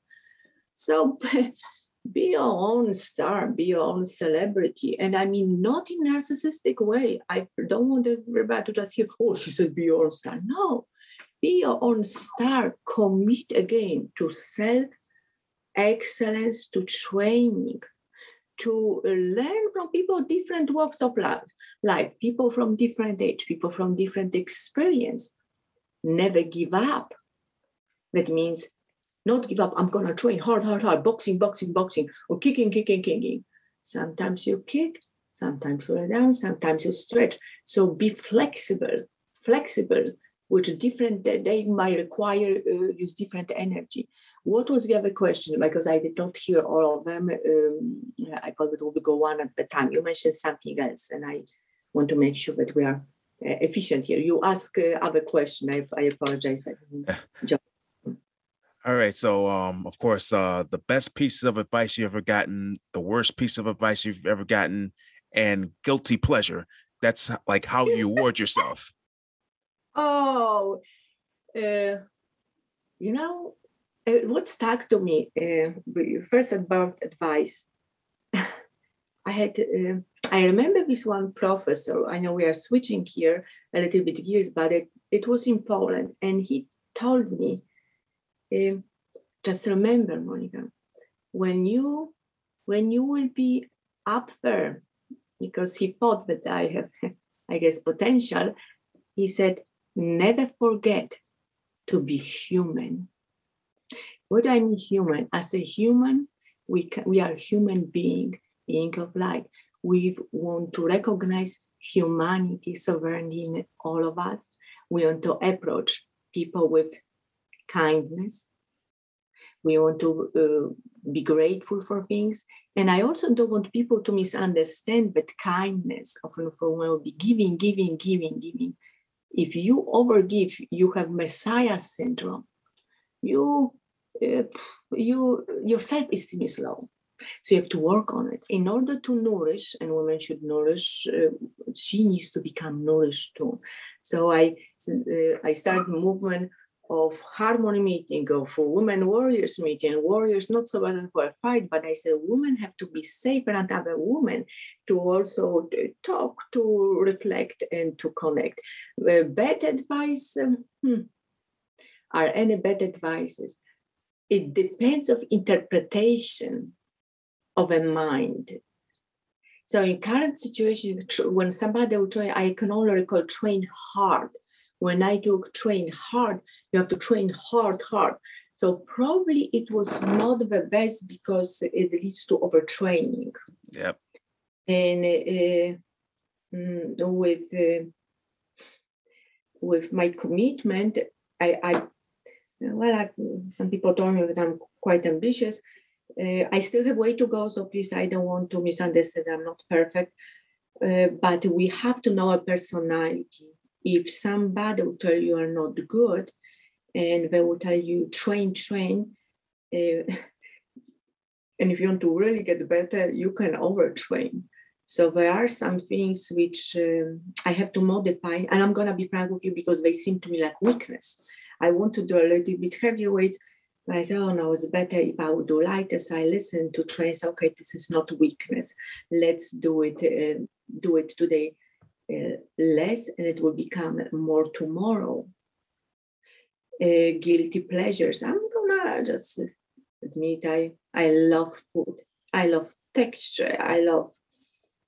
Speaker 2: So be your own star, be your own celebrity. And I mean, not in narcissistic way. I don't want everybody to just hear, oh, she said be your own star. No, be your own star, commit again to self excellence, to training, to learn from people different walks of life, life, people from different age, people from different experience. Never give up. That means not give up. I'm gonna train hard, hard, hard, boxing, boxing, boxing, or kicking, kicking, kicking. Sometimes you kick, sometimes you lay down, sometimes you stretch. So be flexible, flexible which different they might require uh, use different energy. What was the other question? Because I did not hear all of them. Um, I probably will go one at a time. You mentioned something else, and I want to make sure that we are uh, efficient here. You ask uh, other question. I, I apologize. I
Speaker 1: all right. So, um, of course, uh, the best pieces of advice you've ever gotten, the worst piece of advice you've ever gotten, and guilty pleasure. That's like how you award yourself
Speaker 2: oh, uh, you know, uh, what stuck to me uh, first about advice. I had, uh, I remember this one professor. I know we are switching here a little bit gears, but it, it was in Poland, and he told me, um, just remember, Monika, when you when you will be up there, because he thought that I have, I guess, potential. He said, never forget to be human. What I mean human? As a human, we, can, we are human being, being of light. We want to recognize humanity, sovereignty in all of us. We want to approach people with kindness. We want to uh, be grateful for things. And I also don't want people to misunderstand that kindness often for will be giving, giving, giving, giving if you overgive, you have Messiah syndrome. You, uh, you, your self-esteem is low. So you have to work on it in order to nourish, and women should nourish. Uh, she needs to become nourished too. So I, uh, I started movement of harmony meeting, of women warriors meeting, warriors not so bad for a fight, but I said women have to be safe around other women to also talk, to reflect, and to connect. Uh, bad advice, um, hmm, are any bad advices? It depends of interpretation of a mind. So in current situation, when somebody will try, I can only recall train hard when I do train hard, you have to train hard, hard. So probably it was not the best because it leads to overtraining.
Speaker 1: Yep.
Speaker 2: And uh, mm, with uh, with my commitment, I, I well, I, some people told me that I'm quite ambitious. Uh, I still have way to go, so please, I don't want to misunderstand. I'm not perfect, uh, but we have to know a personality if somebody will tell you are not good and they will tell you train train uh, and if you want to really get better you can overtrain so there are some things which um, i have to modify and i'm going to be frank with you because they seem to me like weakness i want to do a little bit heavier weights I said, oh no, it's better if I would do lightest. I listen to trains. Okay, this is not weakness. Let's do it. Uh, do it today uh, less, and it will become more tomorrow. Uh, guilty pleasures. I'm gonna just admit I I love food. I love texture. I love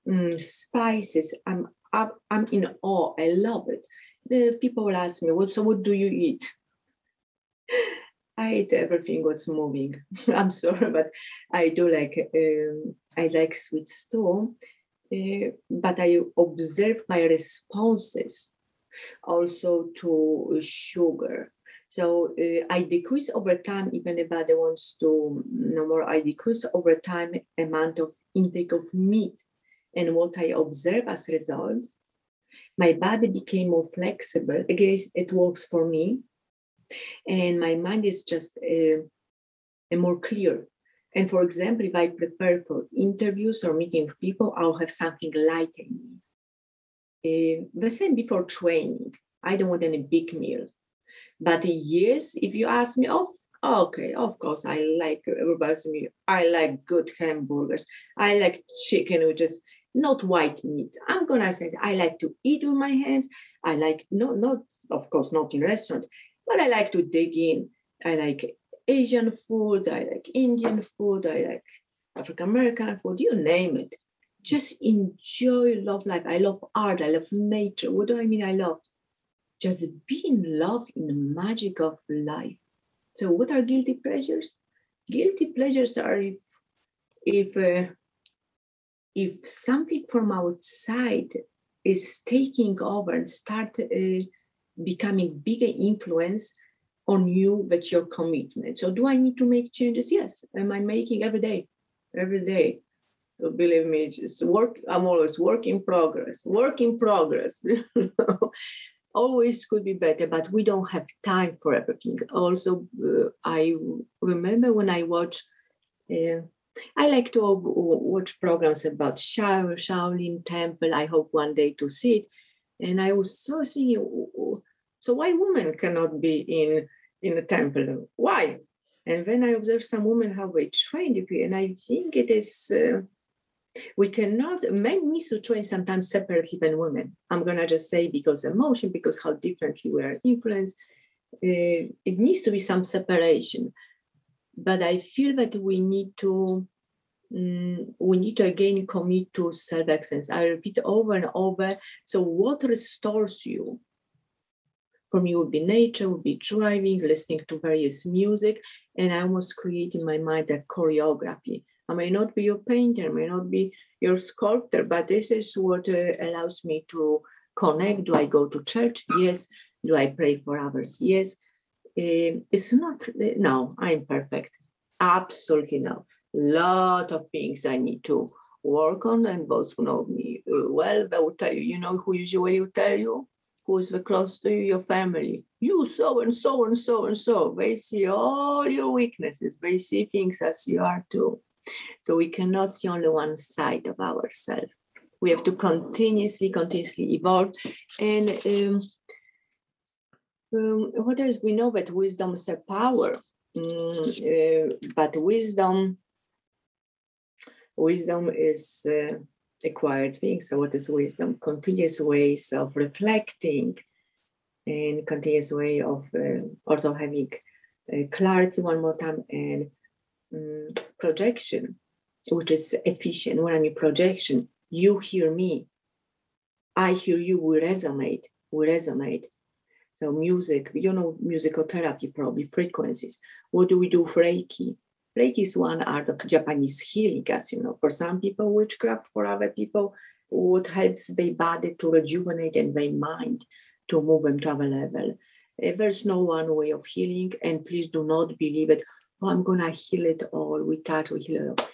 Speaker 2: mm, spices. I'm, I'm I'm in awe. I love it. People will ask me, "What so? What do you eat?" I eat everything what's moving. I'm sorry, but I do like um, I like sweets too. Uh, but I observe my responses also to sugar. So uh, I decrease over time, if anybody wants to no more, I decrease over time amount of intake of meat. And what I observe as a result, my body became more flexible. Again, it works for me. And my mind is just uh, more clear. And for example, if I prepare for interviews or meeting with people, I'll have something light in me. Uh, the same before training. I don't want any big meal. But yes, if you ask me, oh, okay, of course, I like everybody's meal. I like good hamburgers. I like chicken, which is not white meat. I'm gonna say I like to eat with my hands. I like no, not of course not in restaurant, but I like to dig in. I like Asian food. I like Indian food. I like African American food. You name it. Just enjoy, love life. I love art. I love nature. What do I mean? I love just be in love in the magic of life. So, what are guilty pleasures? Guilty pleasures are if if uh, if something from outside is taking over and start uh, becoming bigger influence on you with your commitment. So, do I need to make changes? Yes. Am I making every day? Every day. So believe me, it's work. I'm always work in progress. Work in progress. always could be better, but we don't have time for everything. Also, uh, I remember when I watch, uh, I like to watch programs about Shao, Shaolin Temple. I hope one day to see it. And I was so thinking, so why women cannot be in in the temple? Why? And when I observe some women how they train, and I think it is. Uh, we cannot, men need to train sometimes separately than women. I'm to just say because emotion, because how differently we are influenced. Uh, it needs to be some separation. But I feel that we need to um, we need to again commit to self-excellence. I repeat over and over. So what restores you? For me, would be nature, would be driving, listening to various music, and I was creating my mind a choreography I may not be your painter, I may not be your sculptor, but this is what uh, allows me to connect. Do I go to church? Yes. Do I pray for others? Yes. Uh, it's not, uh, no, I'm perfect. Absolutely no. Lot of things I need to work on, and those who know me uh, well, they will tell you, you know who usually will tell you? Who's close to you, your family. You so and so and so and so. They see all your weaknesses. They see things as you are too. So we cannot see only one side of ourselves. We have to continuously, continuously evolve. And um, um, what else? We know that wisdom is a power, um, uh, but wisdom, wisdom is uh, acquired thing. So what is wisdom? Continuous ways of reflecting, and continuous way of uh, also having uh, clarity one more time and um, projection, which is efficient. When I mean projection, you hear me, I hear you, we resonate, we resonate. So music, you know, musical therapy probably frequencies. What do we do for Reiki? Reiki is one art of Japanese healing, as you know. For some people, witchcraft. For other people, what helps their body to rejuvenate and their mind to move them to another level. Eh, there's no one way of healing, and please do not believe it oh, I'm gonna heal it all with that, we heal it all.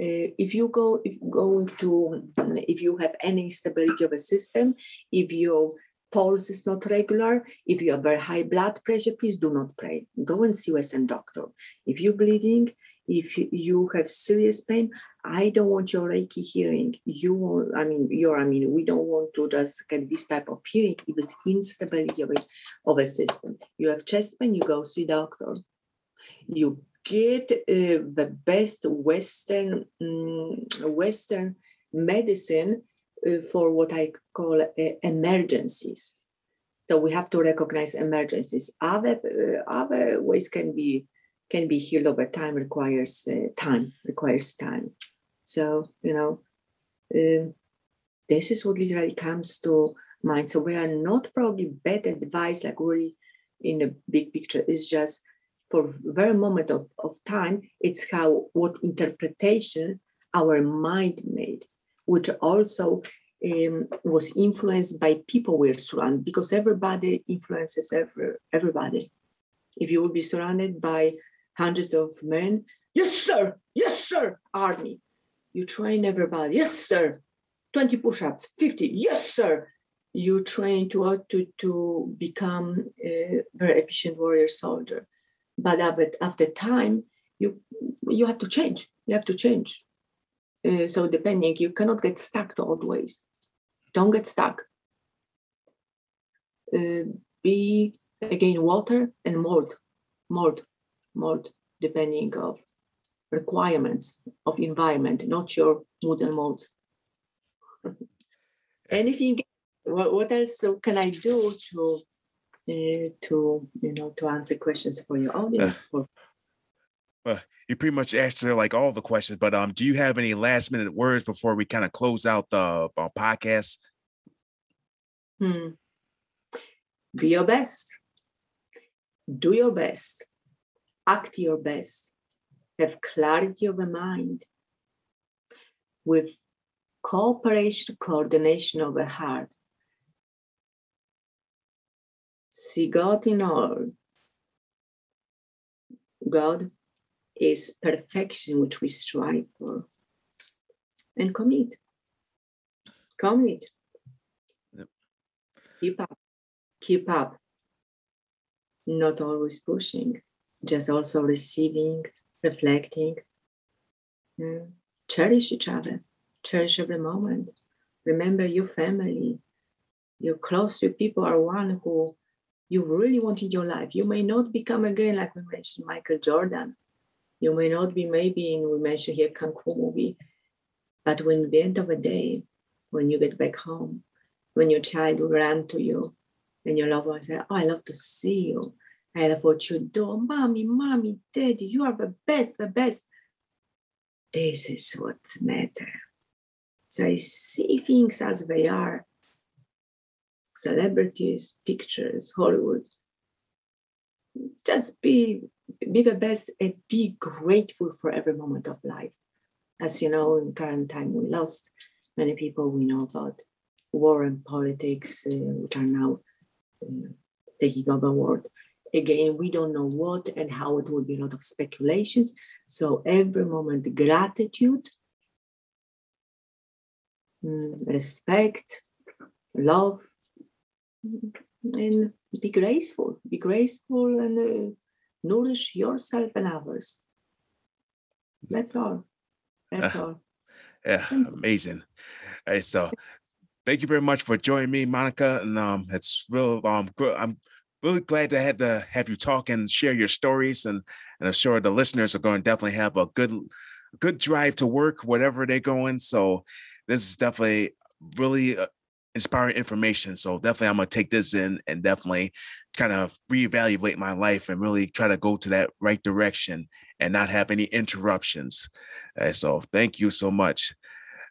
Speaker 2: Uh, if you go if going to if you have any instability of a system if your pulse is not regular. If you have very high blood pressure please do not pray. Go and see a doctor. If you're bleeding if you have serious pain i don't want your reiki hearing. You i mean your i mean we don't want to just get this type of hearing. If it's instability of, it, of a system. You have chest pain you go see doctor. You get uh, the best Western um, Western medicine for what I call uh, emergencies. So we have to recognize emergencies. Other uh, other ways can be can be healed over time. Requires uh, time. Requires time. So you know, uh, this is what literally comes to mind. So we are not probably bad advice, like really in the big picture. It's just for very moment of, of time, it's how what interpretation our mind made, which also um, was influenced by people we're surrounded because everybody influences every, everybody. If you would be surrounded by hundreds of men, yes, sir, yes, sir, army. You train everybody, yes, sir. 20 push-ups, 50, yes, sir. You train to, uh, to, to become a very efficient warrior soldier. But after time, you you have to change. You have to change. Uh, so depending, you cannot get stuck to old ways. Don't get stuck. Uh, be again water and mold, mold, mold, depending of requirements of environment, not your moods and modes. Anything? What, what else can I do to uh, to you know to answer questions for your audience? For
Speaker 1: well, you pretty much answered like all the questions, but um, do you have any last minute words before we kind of close out the uh, podcast?
Speaker 2: Hmm. Be your best. Do your best. Act your best. Have clarity of the mind. With cooperation, coordination of the heart. See God in all. God is perfection which we strive for. And commit. Commit. Yep. Keep up. Keep up. Not always pushing, just also receiving, reflecting. Mm. Cherish each other. Cherish every moment. Remember your family. Your close to people are one who you really want in your life. You may not become again, like we mentioned, Michael Jordan, you may not be maybe in, we mentioned here, Kung Fu movie, but when the end of the day, when you get back home, when your child will run to you and your loved one say, oh, I love to see you. I love what you do. Mommy, mommy, daddy, you are the best, the best. This is what matters. So I see things as they are. Celebrities, pictures, Hollywood. Just be be the best and be grateful for every moment of life. As you know, in current time, we lost many people. We know about war and politics, uh, which are now uh, taking over the world. Again, we don't know what and how it will be a lot of speculations. So every moment, gratitude, mm, respect, love, and be graceful. Be graceful and uh, nourish yourself and others. That's all. That's all.
Speaker 1: Yeah, amazing. Hey, so thank you very much for joining me, Monika. And um, it's real um. I'm really glad to have to have you talk and share your stories. And and I'm sure the listeners are going to definitely have a good good drive to work, whatever they're going. So this is definitely really uh, inspiring information. So definitely I'm gonna take this in and definitely kind of reevaluate my life and really try to go to that right direction and not have any interruptions. Uh, so thank you so much.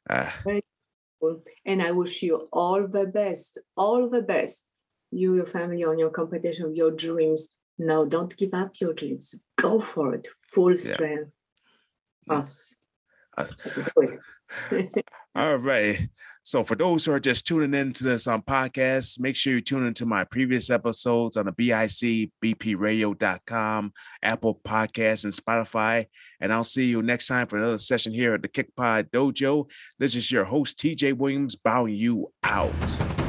Speaker 1: Uh,
Speaker 2: and I wish you all the best, all the best. You, your family, on your competition, of your dreams. Now, don't give up your dreams. Go for it, full strength. Yeah. Us. Uh, Let's do
Speaker 1: it. all right. So for those who are just tuning into this on podcast, make sure you tune into my previous episodes on the BIC, BPRadio.com, Apple Podcasts, and Spotify. And I'll see you next time for another session here at the Kick Pod Dojo. This is your host, TJ Williams, bowing you out.